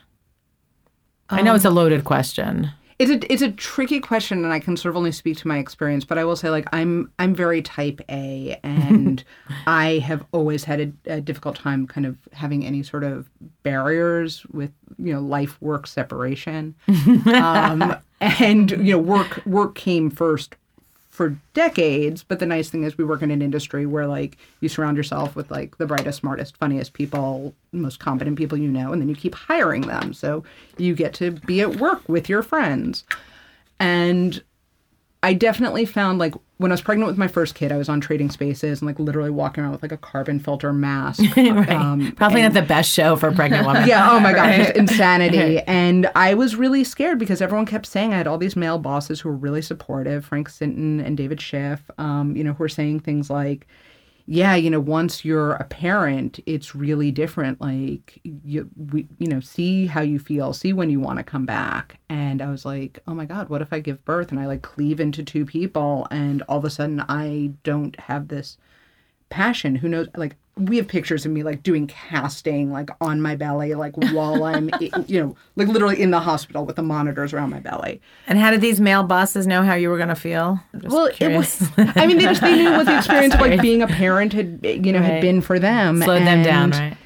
I know it's a um, loaded question. It's a it's a tricky question, and I can sort of only speak to my experience. But I will say, like I'm I'm very type A, and <laughs> I have always had a, a difficult time kind of having any sort of barriers with you know life work separation, <laughs> um, and you know work work came first for decades. But the nice thing is, we work in an industry where like you surround yourself with like the brightest, smartest, funniest people, most competent people you know, and then you keep hiring them. So you get to be at work with your friends. And I definitely found like when I was pregnant with my first kid, I was on Trading Spaces and like literally walking around with like a carbon filter mask. <laughs> right. Um, Probably not the best show for a pregnant woman. <laughs> yeah. Oh my gosh, insanity. <laughs> And I was really scared because everyone kept saying I had all these male bosses who were really supportive, Frank Sinton and David Schiff, um, you know, who were saying things like, yeah, you know, once you're a parent, it's really different. Like you, we, you know, see how you feel, see when you want to come back. And I was like, oh my god, what if I give birth and I like cleave into two people, and all of a sudden I don't have this passion? Who knows? Like we have pictures of me like doing casting, like on my belly, like while I'm, <laughs> you know, like literally in the hospital with the monitors around my belly. And how did these male bosses know how you were going to feel? Well, it was, <laughs> I mean, they just they knew what the <laughs> experience of like being a parent had, you know, Right. had been for them. slowed them down, right?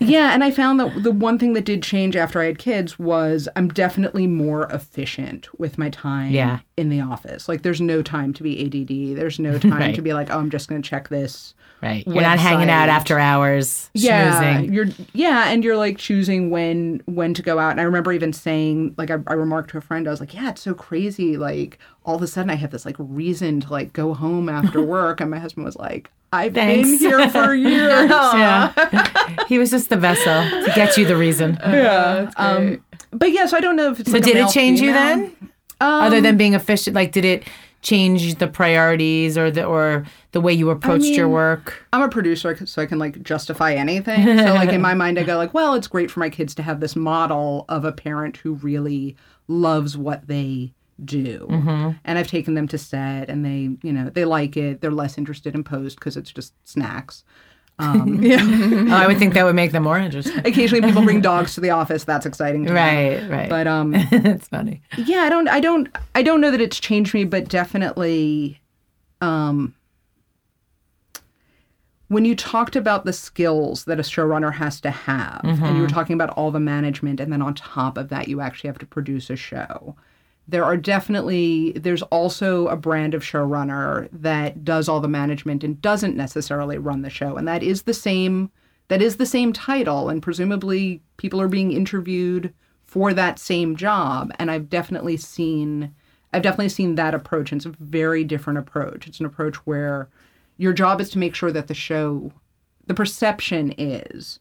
yeah, and I found that the one thing that did change after I had kids was I'm definitely more efficient with my time Yeah. in the office. Like there's no time to be ADD. There's no time Right. to be like, oh, I'm just going to check this. Right. You're not hanging out after hours. Yeah, schmoozing. you're yeah, and you're like choosing when when to go out. And I remember even saying, like, I, I remarked to a friend, I was like, yeah, it's so crazy. Like all of a sudden, I have this like reason to like go home after <laughs> work, and my husband was like, I've been here for <laughs> years. Yeah. <laughs> he was just the vessel to get you the reason. yeah. Um, but yeah, so I don't know if it's. So like a did it male, change you female. then? Other than being efficient, like did it change the priorities or the or the way you approached your mean, work? I'm a producer, so I can like justify anything. So like in my <laughs> mind, I go like, well, it's great for my kids to have this model of a parent who really loves what they do. Mm-hmm. And I've taken them to set, and they, you know, they like it. They're less interested in post because it's just snacks. Um, <laughs> yeah. Oh, I would think that would make them more interesting. Occasionally, people bring <laughs> dogs to the office. That's exciting. To me. Right, right. But um, <laughs> it's funny. yeah, I don't, I don't, I don't know that it's changed me, but definitely, um, when you talked about the skills that a showrunner has to have, and you were talking about all the management, and then on top of that, you actually have to produce a show. There are definitely, there's also a brand of showrunner that does all the management and doesn't necessarily run the show. And that is the same, that is the same title. And presumably people are being interviewed for that same job. And I've definitely seen, I've definitely seen that approach. And it's a very different approach. It's an approach where your job is to make sure that the show, the perception is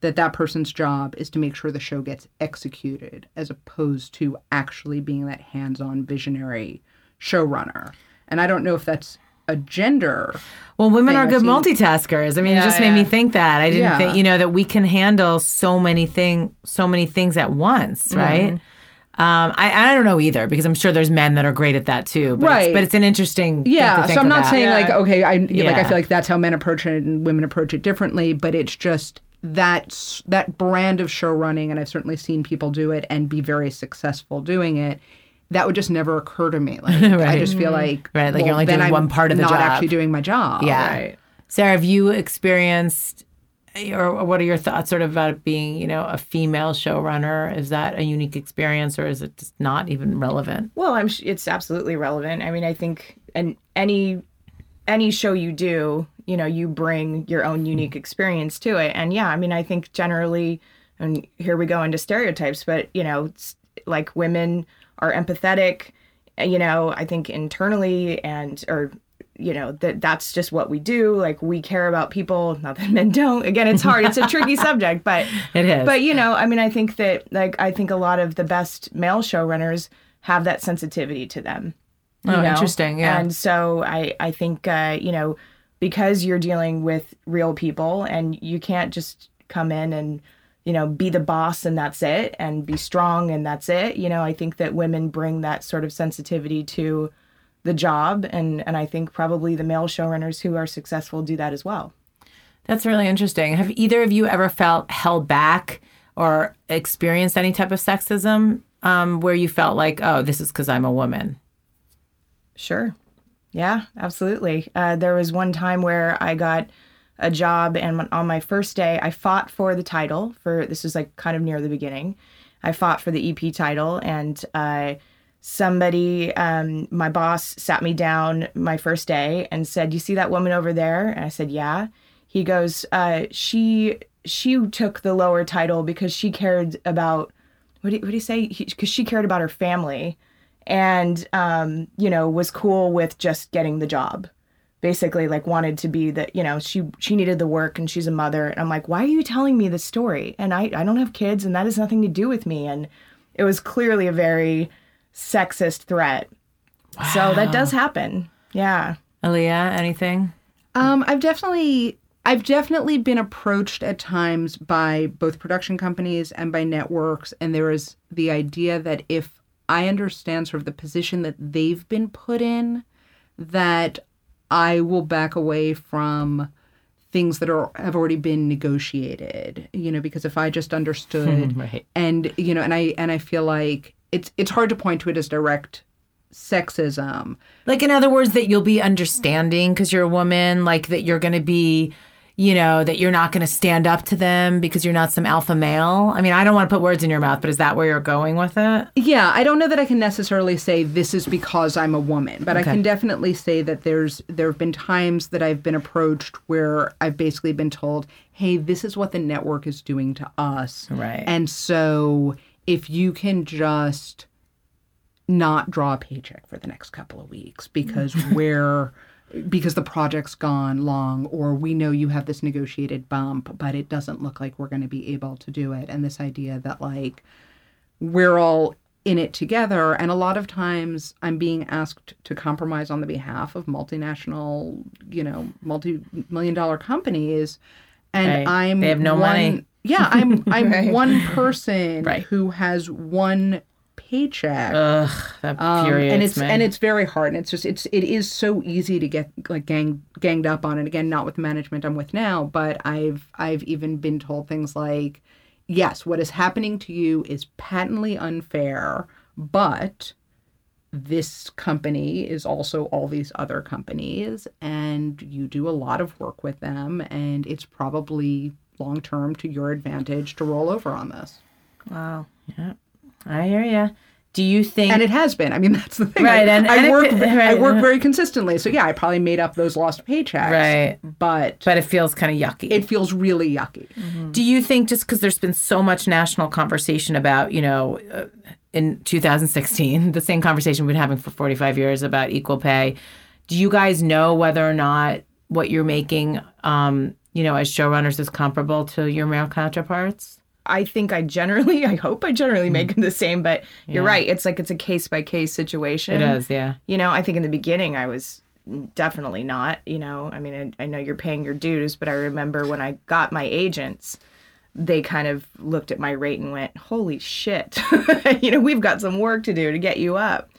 that that person's job is to make sure the show gets executed as opposed to actually being that hands-on visionary showrunner. And I don't know if that's a gender. Well, women are good multitaskers. I mean, it Yeah, just made me think that. I didn't Yeah. think, you know, that we can handle so many thing, so many things at once, Mm-hmm. right? Um, I, I don't know either because I'm sure there's men that are great at that too. But Right. It's, but it's an interesting. thing Yeah, so I'm not about. saying like okay, I like I feel like that's how men approach it and women approach it differently, but it's just that that brand of show running, and I've certainly seen people do it and be very successful doing it. That would just never occur to me. <laughs> Like I just feel mm-hmm. like Right, like you're only doing I'm one part of the not job. actually doing my job. Yeah. Right. Sarah, have you experienced, or what are your thoughts sort of about being, you know, a female showrunner? Is that a unique experience, or is it just not even relevant? Well, I'm. sh- It's absolutely relevant. I mean, I think, and any any show you do, you know, you bring your own mm-hmm. unique experience to it. And yeah, I mean, I think generally, and here we go into stereotypes, but you know, like women are empathetic. Eh, you know, I think internally and or you know that that's just what we do like we care about people not that men don't again it's hard it's a tricky <laughs> subject but It is. but you know i mean i think that like i think a lot of the best male showrunners have that sensitivity to them Oh, know? interesting, yeah. and so i i think uh you know because you're dealing with real people and you can't just come in and you know be the boss and that's it and be strong and that's it you know i think that women bring that sort of sensitivity to the job and and i think probably the male showrunners who are successful do that as well That's really interesting. Have either of you ever felt held back or experienced any type of sexism um, where you felt like, oh, this is because I'm a woman? Sure. Yeah, absolutely. Uh, there was one time where I got a job, and on my first day, I fought for the title. For this was like kind of near the beginning. I fought for the EP title, and uh, somebody, um, my boss, sat me down my first day and said, "You see that woman over there?" And I said, "Yeah." He goes, uh, "She she took the lower title because she cared about what do what do you say? Because she cared about her family." And um, you know was cool with just getting the job. Basically like wanted to be the you know she she needed the work and she's a mother. And i'm like why are you telling me this story? And i i don't have kids and that has nothing to do with me. And it was clearly a very sexist threat. Wow. so that does happen. Yeah. Aaliyah, anything? Um, I've definitely I've definitely been approached at times by both production companies and by networks, and there is the idea that if I understand sort of the position that they've been put in, that I will back away from things that are have already been negotiated. You know, because if I just understood <laughs> Right. and you know, and I and I feel like it's it's hard to point to it as direct sexism. Like, in other words, that you'll be understanding because you're a woman, like that you're going to be, you know, that you're not going to stand up to them because you're not some alpha male. I mean, I don't want to put words in your mouth, but is that where you're going with it? Yeah, I don't know that I can necessarily say this is because I'm a woman, but I can definitely say that there's there have been times that I've been approached where I've basically been told, "Hey, this is what the network is doing to us." Right. And so if you can just not draw a paycheck for the next couple of weeks because <laughs> we're because the project's gone long or we know you have this negotiated bump but it doesn't look like we're going to be able to do it and this idea that like we're all in it together and a lot of times i'm being asked to compromise on the behalf of multinational you know multi-million dollar companies and Right. i'm They have no one- money. yeah i'm i'm <laughs> Right. one person Right. who has one paycheck. Ugh, that um, infuriates and it's me. and it's very hard and it's just it's it is so easy to get like gang ganged up on and again not with the management i'm with now but i've i've even been told things like yes what is happening to you is patently unfair but this company is also all these other companies and you do a lot of work with them and it's probably long term to your advantage to roll over on this. Wow I hear you. Do you think? and it has been. I mean, <laughs> that's the thing. Right, I, and- I and it- work. right. I work very consistently. So yeah, I probably made up those lost paychecks. Right. But, but it feels kind of yucky. it feels really yucky. Do you think just because there's been so much national conversation about, you know, uh, in 2016, <laughs> the same conversation we've been having for 45 years about equal pay, do you guys know whether or not what you're making, um, you know, as showrunners is comparable to your male counterparts? I think I generally, <laughs> I hope I generally make them the same, but you're right. It's like it's a case by case situation. It is, yeah. You know, I think in the beginning I was definitely not. You know, I mean, I, I know you're paying your dues, but I remember when I got my agents, they kind of looked at my rate and went, "Holy shit! <laughs> you know, we've got some work to do to get you up."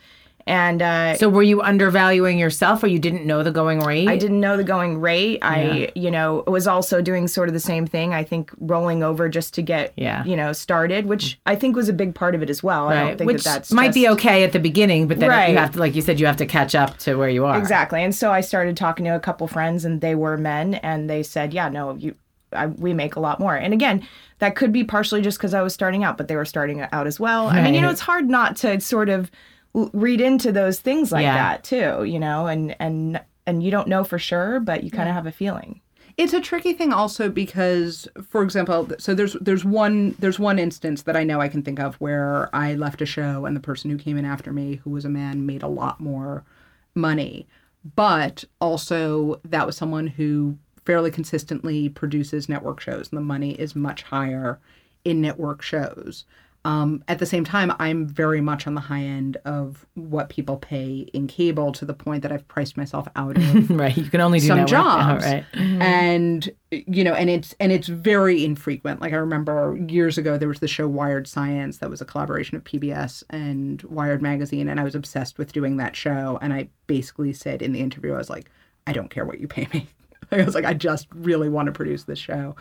And uh, So were you undervaluing yourself or you didn't know the going rate? I didn't know the going rate. I, you know, was also doing sort of the same thing. I think rolling over just to get, Yeah. you know, started, which I think was a big part of it as well. I don't Right. think Which that that's might be okay at the beginning, but then Right. you have to, like you said, you have to catch up to where you are. Exactly. And so I started talking to a couple friends, and they were men, and they said, "Yeah, no, you, I, we make a lot more." And again, that could be partially just because I was starting out, but they were starting out as well. I mean, you know, it's hard not to sort of read into those things like Yeah. that too. You know, and and and you don't know for sure, but you kind of have a feeling. It's a tricky thing also because, for example, so there's there's one there's one instance that I know I can think of where I left a show and the person who came in after me, who was a man, made a lot more money. but also that was someone who fairly consistently produces network shows, and the money is much higher in network shows. Um, at the same time, I'm very much on the high end of what people pay in cable to the point that I've priced myself out of <laughs> right. You can only do some network now, jobs. <laughs> Right? and you know and it's and it's very infrequent. Like i remember years ago there was the show wired science that was a collaboration of pbs and wired magazine and i was obsessed with doing that show. And i basically said in the interview i was like i don't care what you pay me. <laughs> I was like i just really want to produce this show.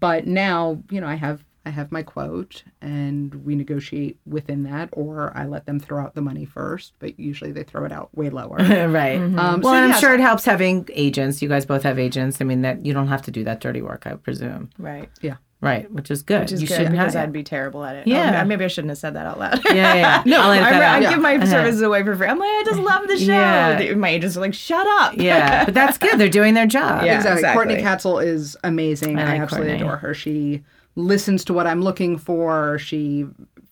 But now you know i have i have my quote and we negotiate within that or i let them throw out the money first but usually they throw it out way lower <laughs> right. um, Well, so and I'm yes, sure it helps having agents. You guys both have agents. I mean, that you don't have to do that dirty work, I presume. Right. Yeah. Right, which is good. Which is you good shouldn't because have. I'd be terrible at it. Yeah. Oh, maybe I shouldn't have said that out loud. yeah, yeah. yeah. <laughs> no, I'll I, that I out. give my Uh-huh. services away for free. I'm like, I just love the show. Yeah. My agents are like, shut up. Yeah, <laughs> but that's good. They're doing their job. Yeah. exactly. Courtney exactly. Katzel is amazing. I I, absolutely Courtney. adore her. She listens to what I'm looking for. She,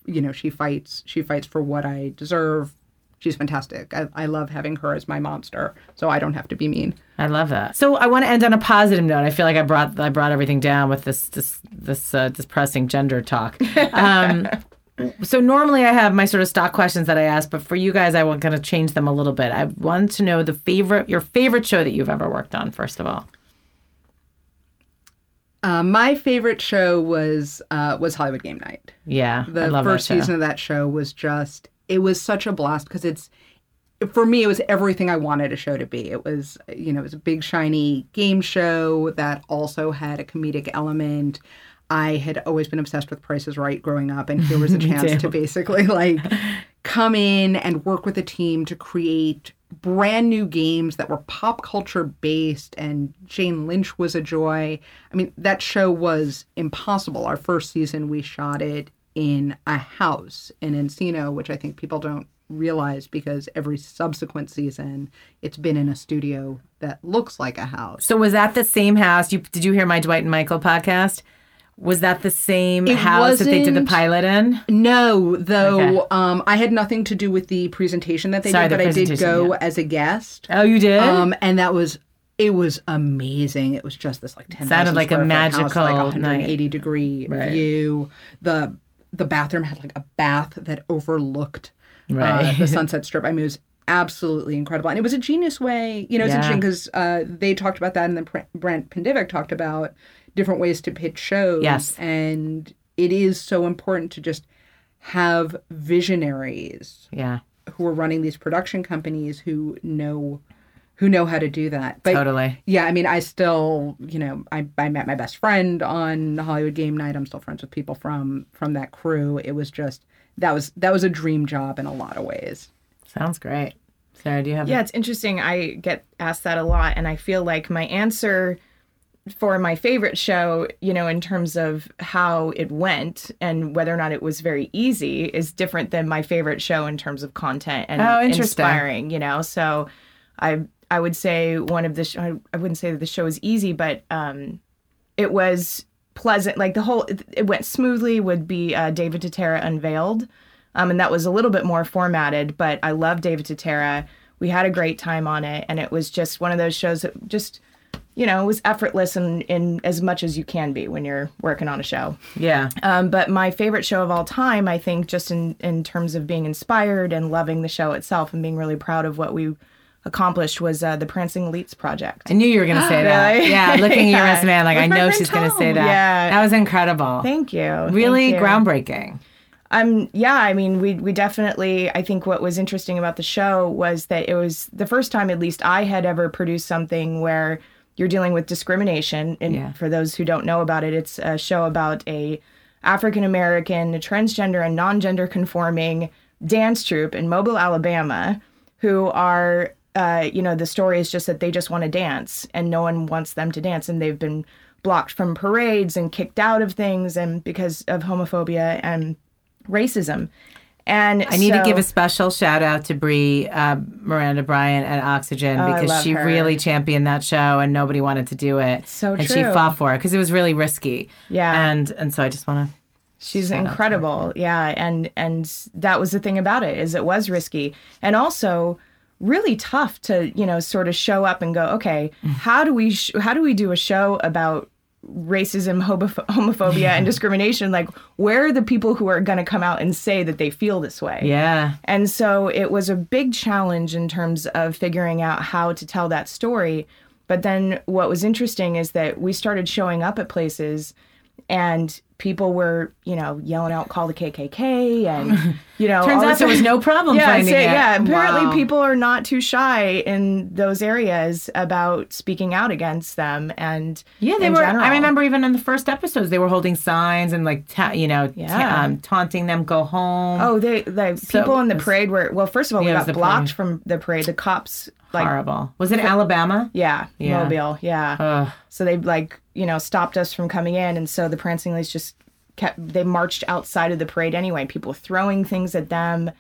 you know, she fights. She fights for what I deserve. She's fantastic. I, I love having her as my monster, so I don't have to be mean. I love that. So I want to end on a positive note. I feel like I brought I brought everything down with this this this uh, depressing gender talk. <laughs> Um, so normally I have my sort of stock questions that I ask, but for you guys, I want kind of change them a little bit. I want to know the favorite your favorite show that you've ever worked on. First of all, Uh, my favorite show was uh, was Hollywood Game Night. yeah, The first season of that show was just it was such a blast because it's for me it was everything I wanted a show to be. It was you know it was a big shiny game show that also had a comedic element. I had always been obsessed with Price is Right growing up, and here was a <laughs> chance to basically like come in and work with a team to create brand new games that were pop culture based and Jane Lynch was a joy. I mean, that show was impossible. Our first season we shot it in a house in Encino, which I think people don't realize because every subsequent season it's been in a studio that looks like a house. So was that the same house? You did you hear my Dwight and Michael podcast? Was that the same It house that they did the pilot in? No, though Okay. um, I had nothing to do with the presentation that they Sorry, did, but I did go yeah. as a guest. Oh, you did. Um, and that was it was amazing. It was just this like ten Sounded like a house, magical like night. 180 degree Right. view. The the bathroom had like a bath that overlooked uh, the <laughs> Sunset Strip. I mean, it was absolutely incredible, and it was a genius way. You know, it's Yeah. interesting because uh, they talked about that, and then Brent Pendivic talked about different ways to pitch shows. Yes. and it is so important to just have visionaries yeah, who are running these production companies who know who know how to do that. But totally. yeah, I mean, I still, you know, I, I met my best friend on the Hollywood Game Night. I'm still friends with people from from that crew. It was just that was that was a dream job in a lot of ways. Sounds great. Sarah, do you have? Yeah, it's interesting. I get asked that a lot, and I feel like my answer for my favorite show, you know, in terms of how it went and whether or not it was very easy, is different than my favorite show in terms of content and Oh, inspiring. You know, so I I would say one of the sh- I, I wouldn't say that the show is easy, but um, it was pleasant. Like the whole it, it went smoothly. Would be uh, David Tutera unveiled. Um, and that was a little bit more formatted, but I love David Tutera. We had a great time on it, and it was just one of those shows that just, you know, it was effortless in, in as much as you can be when you're working on a show. Yeah. Um, but my favorite show of all time, I think, just in, in terms of being inspired and loving the show itself and being really proud of what we accomplished was uh, the Prancing Elites project. I knew you were going to say <gasps> that. Really? Yeah, <laughs> looking at your Yeah. resume, I'm like, With I know she's going to say that. Yeah. That was incredible. Thank you. really Thank you. groundbreaking. Um, yeah, I mean, we we definitely. I think what was interesting about the show was that it was the first time, at least, I had ever produced something where you're dealing with discrimination. And Yeah. for those who don't know about it, it's a show about a African American, transgender, and non-gender conforming dance troupe in Mobile, Alabama, who are. Uh, you know, the story is just that they just want to dance and no one wants them to dance. And they've been blocked from parades and kicked out of things and because of homophobia and racism. And I need to give a special shout out to Brie uh, Miranda Bryant at Oxygen Oh, because she her. really championed that show and nobody wanted to do it. So and she fought for it because it was really risky. Yeah. And and so I just want to. She's incredible. Yeah, and and that was the thing about it is it was risky. And also really tough to you know sort of show up and go okay how do we sh- how do we do a show about racism homoph- homophobia and <laughs> discrimination like where are the people who are going to come out and say that they feel this way Yeah. and so it was a big challenge in terms of figuring out how to tell that story. But then what was interesting is that we started showing up at places and people were, you know, yelling out, call the KKK. And, <laughs> you know, Turns out there was no problem yeah, finding say- it. yeah. Apparently, Wow. people are not too shy in those areas about speaking out against them. And Yeah, they were. general. I remember even in the first episodes, they were holding signs and like, ta- you know, ta- um, taunting them, go home. Oh, they the people in the it's- parade were well. First of all, we Yeah, got blocked parade. from the parade. The cops like horrible. Was it Alabama? yeah, Yeah. Mobile, yeah. Ugh. So they like, you know, stopped us from coming in. And so the Prancing Elites just kept, they marched outside of the parade anyway. People throwing things at them.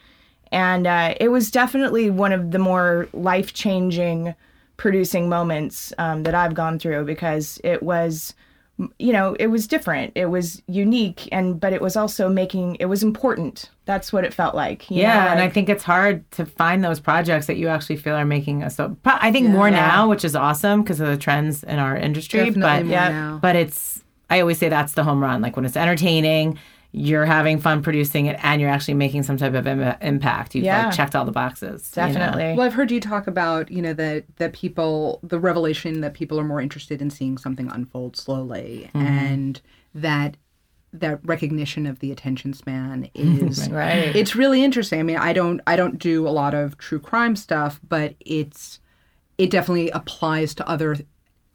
And uh, it was definitely one of the more life changing producing moments um, that I've gone through because it was, you know, it was different. It was unique. And, but it was also making, it was important. That's what it felt like. you Yeah, know, and I think it's hard to find those projects that you actually feel are making us so. I think more Yeah. now, which is awesome because of the trends in our industry. Definitely but more yeah. now. but it's I always say that's the home run. Like when it's entertaining, you're having fun producing it, and you're actually making some type of Im- impact. You've Yeah. like checked all the boxes. you know? definitely. Well, I've heard you talk about, you know, that that people, the revelation that people are more interested in seeing something unfold slowly, mm-hmm. and that that recognition of the attention span <laughs> is Right. It's really interesting. I mean, I don't, I don't do a lot of true crime stuff, but it's, it definitely applies to other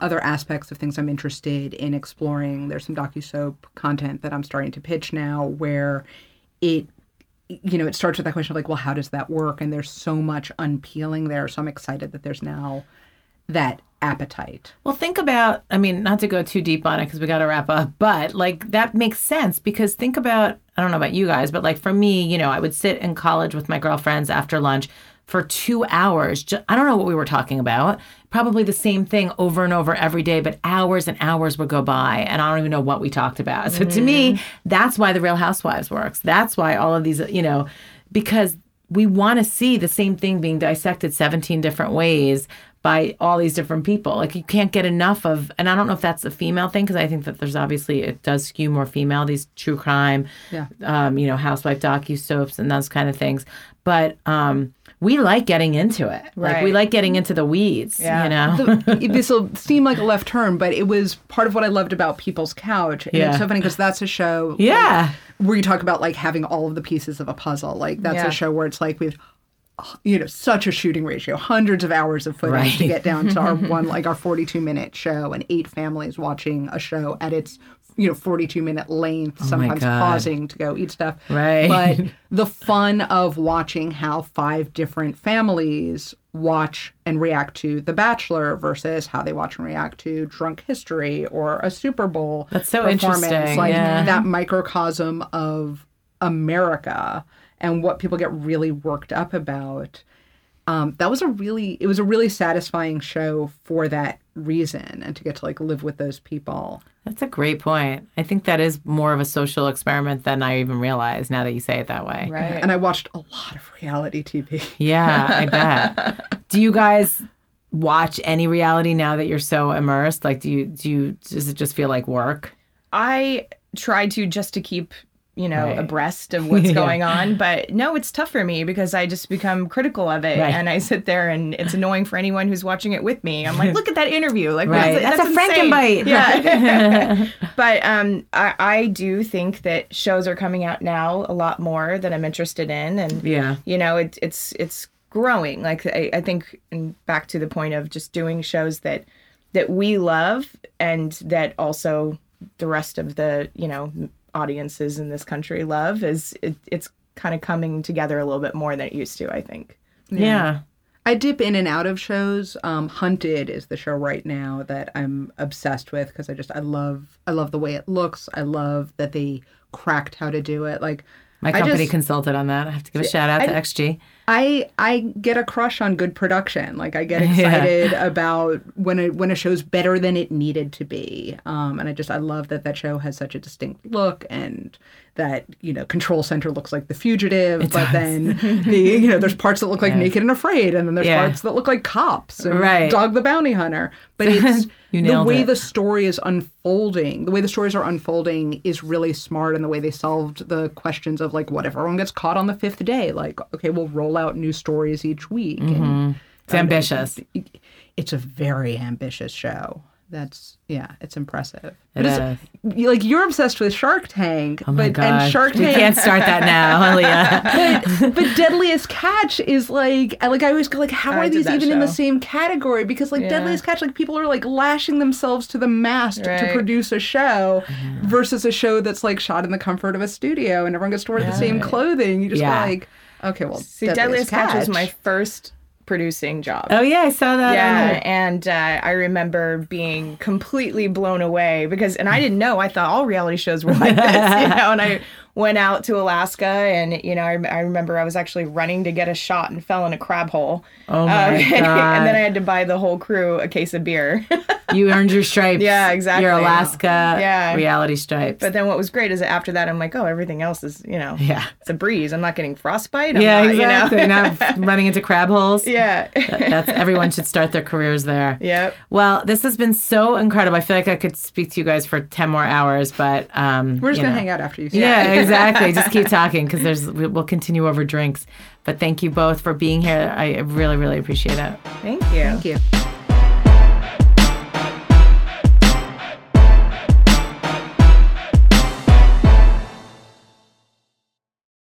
other aspects of things I'm interested in exploring. There's some docu soap content that I'm starting to pitch now where it you know, it starts with that question of like, well, how does that work? And there's so much unpeeling there. So I'm excited that there's now that appetite. Well, think about, I mean, not to go too deep on it because we got to wrap up, but like that makes sense because think about, I don't know about you guys, but like for me, you know, I would sit in college with my girlfriends after lunch for two hours. I don't know what we were talking about. Probably the same thing over and over every day, but hours and hours would go by and I don't even know what we talked about. So to me, that's why the Real Housewives works. That's why all of these, you know, because we want to see the same thing being dissected 17 different ways by all these different people. Like you can't get enough of, and I don't know if that's a female thing because I think that there's obviously it does skew more female. These true crime, Yeah. um, you know, housewife docu soaps and those kind of things. But um, we like getting into it. Like we like getting into the weeds. Yeah. You know. this will seem like a left turn, but it was part of what I loved about People's Couch. And Yeah. it's so funny because that's a show like, yeah. where you talk about like having all of the pieces of a puzzle. Like that's Yeah. a show where it's like we've you know such a shooting ratio hundreds of hours of footage to get down to our <laughs> one like our 42 minute show and eight families watching a show at its you know 42 minute length oh sometimes God. pausing to go eat stuff Right. but <laughs> the fun of watching how five different families watch and react to The Bachelor versus how they watch and react to Drunk History or a Super Bowl. That's so performance. interesting, Like yeah. that microcosm of America and what people get really worked up about. Um, that was a really it was a really satisfying show for that reason and to get to like live with those people. That's a great point. I think that is more of a social experiment than I even realized now that you say it that way. right. And I watched a lot of reality TV. Yeah, I bet. <laughs> do you guys watch any reality now that you're so immersed? Like, do you do you does it just feel like work? I try to just to keep you know Right. abreast of what's <laughs> Yeah. going on but no it's tough for me because i just become critical of it Right. and i sit there and it's annoying for anyone who's watching it with me i'm like <laughs> look at that interview like Right. that's, That's a insane. Frankenbite. yeah <laughs> but um I, I do think that shows are coming out now a lot more that i'm interested in and Yeah. you know it, it's it's growing like I, I think and back to the point of just doing shows that that we love and that also the rest of the you know audiences in this country love is it, it's kind of coming together a little bit more than it used to i think Yeah. I dip in and out of shows. Um, Hunted is the show right now that I'm obsessed with because I just I love I love the way it looks. I love that they cracked how to do it. Like My company just- consulted on that. I have to give a shout out to XG. I I get a crush on good production. Like I get <laughs> excited about when a when a show's better than it needed to be. Um, and I just I love that that show has such a distinct look and that you know Control Center looks like The Fugitive, but then <laughs> the you know there's parts that look like Naked and Afraid, and then there's Yeah. parts that look like Cops, and Right. Dog the Bounty Hunter. But <laughs> it's You the way it. the story is unfolding. The way the stories are unfolding is really smart, and the way they solved the questions of like what if everyone gets caught on the fifth day? Like okay, we'll roll out new stories each week. And mm-hmm. It's ambitious. it's a very ambitious show. That's yeah, it's impressive. It it's- you- like you're obsessed with Shark Tank, Oh my but and gosh. Shark we Tank can't start that now, <laughs> Leah. but <laughs> Deadliest Catch is like I like I always go like how I are these that even in the same category because like Yeah. Deadliest Catch like people are like lashing themselves to the mast to produce a show versus a show that's like shot in the comfort of a studio and everyone gets to wear the same clothing. You just Yeah. go like okay, well See, Deadliest Catch was my first producing job. oh yeah, I saw that. Yeah, and uh, I remember being completely blown away because, and I didn't know. I thought all reality shows were like this, <laughs> you know. And I went out to Alaska, and you know, I, I remember I was actually running to get a shot and fell in a crab hole. Oh my <laughs> and, God. and then I had to buy the whole crew a case of beer. <laughs> You earned your stripes. Yeah, exactly. Your Alaska Yeah. reality stripes. but then what was great is that after that, I'm like, oh, everything else is, you know, yeah. it's a breeze. I'm not getting frostbite. I'm Yeah, not, exactly. You know? Not <laughs> running into crab holes. yeah. That's everyone should start their careers there. Yep. Well, this has been so incredible. I feel like I could speak to you guys for ten more hours, but um, We're just gonna know. hang out after you. Yeah, exactly. Just keep talking because there's we- we'll continue over drinks. But thank you both for being here. I really, really appreciate it. Thank you. Thank you.